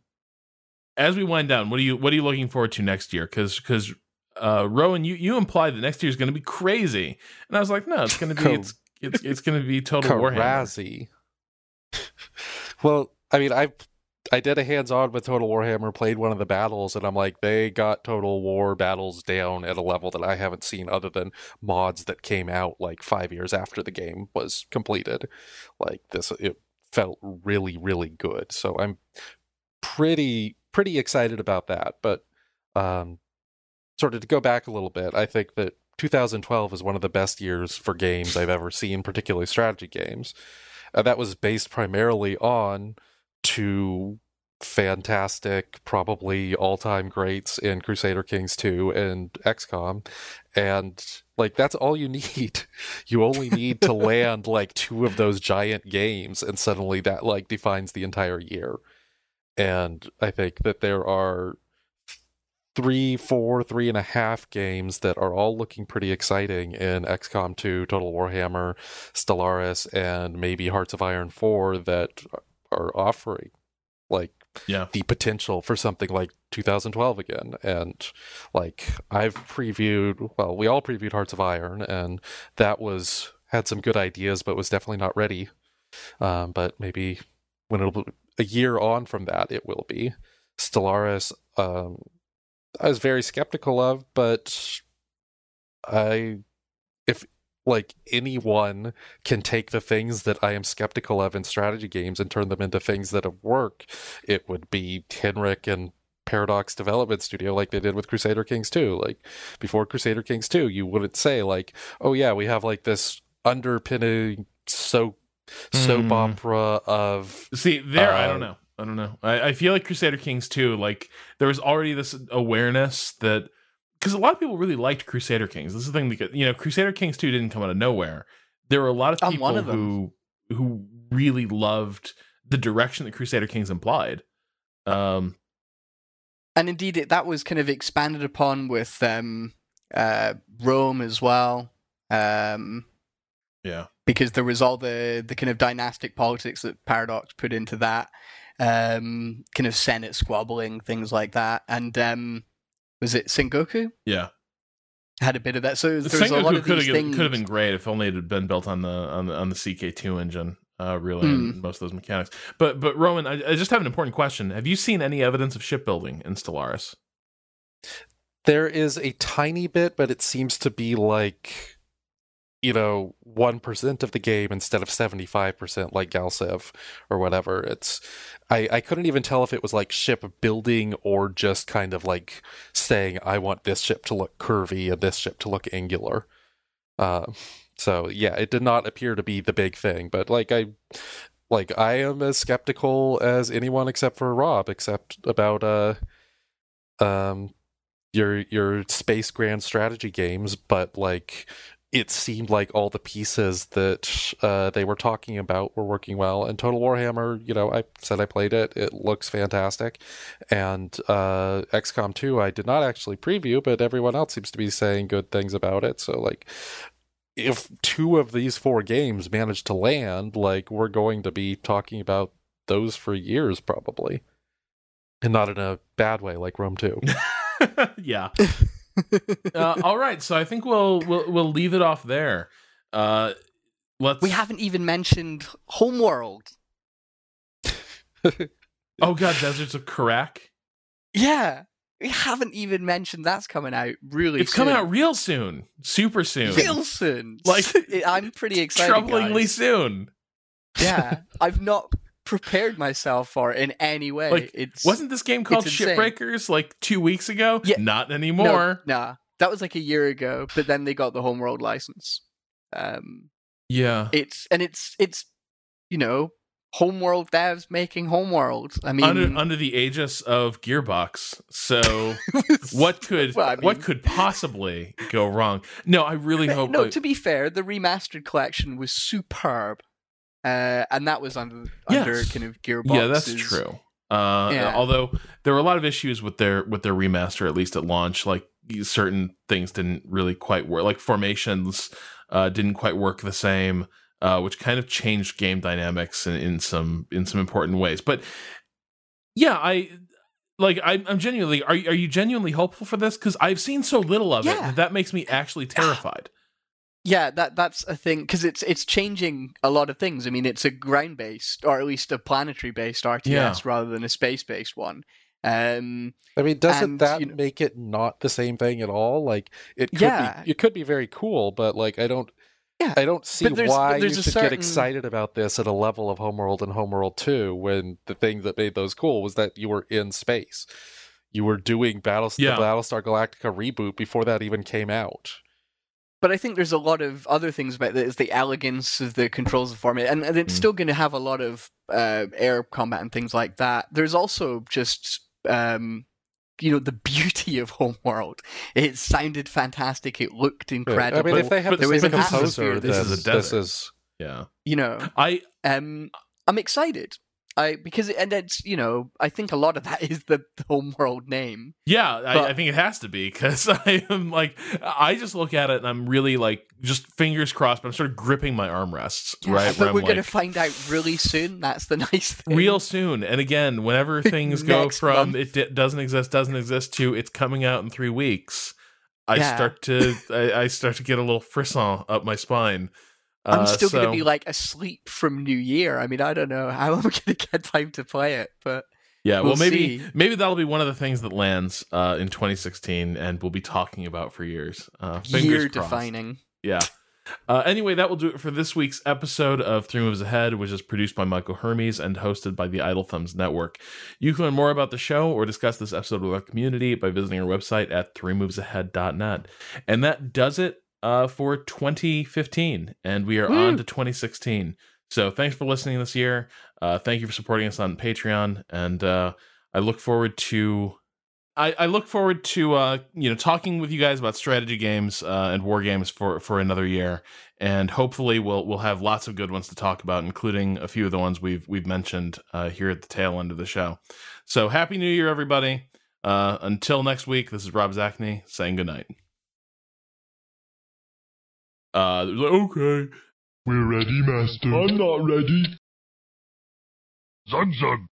as we wind down, what are you what are you looking forward to next year? Because because uh, Rowan, you you implied that next year is going to be crazy, and I was like, no, it's going to be it's it's it's going to be total Warhammer. Karazi. well, I mean, I've I did a hands on with Total Warhammer, played one of the battles, and I'm like, they got Total War battles down at a level that I haven't seen other than mods that came out like five years after the game was completed. Like this, it felt really, really good. So I'm pretty, pretty excited about that. But um, sort of to go back a little bit, I think that 2012 is one of the best years for games I've ever seen, particularly strategy games. Uh, that was based primarily on two fantastic, probably all time greats in Crusader Kings 2 and XCOM. And like that's all you need. You only need to land like two of those giant games, and suddenly that like defines the entire year. And I think that there are three, four, three and a half games that are all looking pretty exciting in XCOM 2, Total Warhammer, Stellaris, and maybe Hearts of Iron 4 that are offering like yeah. the potential for something like 2012 again. And like I've previewed, well, we all previewed Hearts of Iron, and that was had some good ideas, but was definitely not ready. Um, but maybe when it'll be a year on from that, it will be. Stellaris, um, I was very skeptical of, but I, if like anyone can take the things that I am skeptical of in strategy games and turn them into things that work, it would be Henrik and Paradox Development Studio like they did with Crusader Kings 2. Like before Crusader Kings 2, you wouldn't say like, "Oh yeah, we have like this underpinning soap soap Mm. opera of See, there, I don't Uh, know. I don't know. I, I feel like Crusader Kings 2, like, there was already this awareness that, because a lot of people really liked Crusader Kings. This is the thing, because, you know, Crusader Kings 2 didn't come out of nowhere. There were a lot of people of who who really loved the direction that Crusader Kings implied. Um, and indeed it, that was kind of expanded upon with um, uh, Rome as well, um, yeah. because there was all the the kind of dynastic politics that Paradox put into that, um, kind of Senate squabbling, things like that, and um, was it Sengoku Yeah. had a bit of that? So there was a lot of could these have things. could have been great if only it had been built on the on the on the CK2 engine. Uh, really, and most of those mechanics. But but Roman, I, I just have an important question. Have you seen any evidence of shipbuilding in Stellaris? There is a tiny bit, but it seems to be like, you know, 1% of the game instead of 75% like GalCiv or whatever. It's, I, I couldn't even tell if it was like ship building or just kind of like saying, I want this ship to look curvy and this ship to look angular. Uh, so yeah, it did not appear to be the big thing, but like I, like I am as skeptical as anyone except for Rob, except about, uh, um, your your space grand strategy games, but like it seemed like all the pieces that uh, they were talking about were working well. And Total Warhammer, you know, I said I played it; it looks fantastic. And uh, XCOM 2, I did not actually preview, but everyone else seems to be saying good things about it. So like. If two of these four games manage to land, like we're going to be talking about those for years, probably, and not in a bad way, like Rome 2. yeah. Uh, all right, so I think we'll we'll we'll leave it off there. Uh, let's. we haven't even mentioned Homeworld. Oh god, Deserts of Kharak. Yeah, we haven't even mentioned that's coming out really. It's coming out real soon, super soon, real soon. Like, I'm pretty excited. troublingly guys. soon. Yeah, I've not prepared myself for in any way. Like, it's Wasn't this game called. Shipbreakers like two weeks ago? Yeah. Not no, anymore. Nah, that was like a year ago. But then they got the Homeworld license. Um, Yeah. it's and it's it's you know Homeworld devs making Homeworld. I mean, under under the aegis of Gearbox. So what could Well, I what could possibly go wrong? No, I really hope. no, to be fair, the remastered collection was superb, uh, and that was under under kind of Gearbox. yeah, that's true. Uh, Yeah. Although there were a lot of issues with their with their remaster, at least at launch. Like certain things didn't really quite work. Like formations uh, didn't quite work the same, uh, which kind of changed game dynamics in, in some in some important ways. But yeah, I like I, I'm genuinely. Are you- are you genuinely hopeful for this? Because I've seen so little of it that that makes me actually terrified. Yeah, that that's a thing because it's it's changing a lot of things. I mean, it's a ground based or at least a planetary based RTS Yeah. rather than a space based one. Um, I mean, doesn't And, that you know- make it not the same thing at all? Like it could Yeah. be it could be very cool, but like I don't Yeah, I don't see there's- why there's you should certain- get excited about this at a level of Homeworld and Homeworld 2 when the thing that made those cool was that you were in space. You were doing Battlestar, Yeah. the Battlestar Galactica reboot before that even came out. But I think there's a lot of other things about it. It's the elegance of the controls of format, and, and it's Mm. still going to have a lot of uh, air combat and things like that. There's also just um, you know the beauty of Homeworld. It sounded fantastic. It looked Yeah, incredible. I mean, if they have the there was same an composer, atmosphere. This is a then this desert. is Yeah. you know, I um, I'm excited. I because and it's you know I think a lot of that is the, the Homeworld name. Yeah, But- I, I think it has to be because I am like I just look at it and I'm really like just fingers crossed, but I'm sort of gripping my armrests, right? But we're I'm going to find out really soon. That's the nice thing. real soon. And again, whenever things go from month. it di- doesn't exist, doesn't exist to it's coming out in three weeks, I Yeah. start to I, I start to get a little frisson up my spine. I'm Uh, still going to be like asleep from New Year. I mean, I don't know how I'm going to get time to play it, but Yeah, well, We'll maybe see. maybe that'll be one of the things that lands uh, in 2016, and we'll be talking about for years. Uh, year crossed. defining. Yeah. Uh, anyway, that will do it for this week's episode of Three Moves Ahead, which is produced by Michael Hermes and hosted by the Idle Thumbs Network. You can learn more about the show or discuss this episode with our community by visiting our website at threemovesahead.net. And that does it uh, for 2015, and we are Woo. on to 2016. So thanks for listening this year. Uh, thank you for supporting us on Patreon, and uh, I look forward to I, I look forward to uh, you know talking with you guys about strategy games uh, and war games for for another year, and hopefully we'll we'll have lots of good ones to talk about, including a few of the ones we've we've mentioned uh, here at the tail end of the show. So happy New Year, everybody! Uh, until next week, this is Rob Zacny saying goodnight. Uh, like, okay. We're ready, Master. I'm not ready. Zug Zug.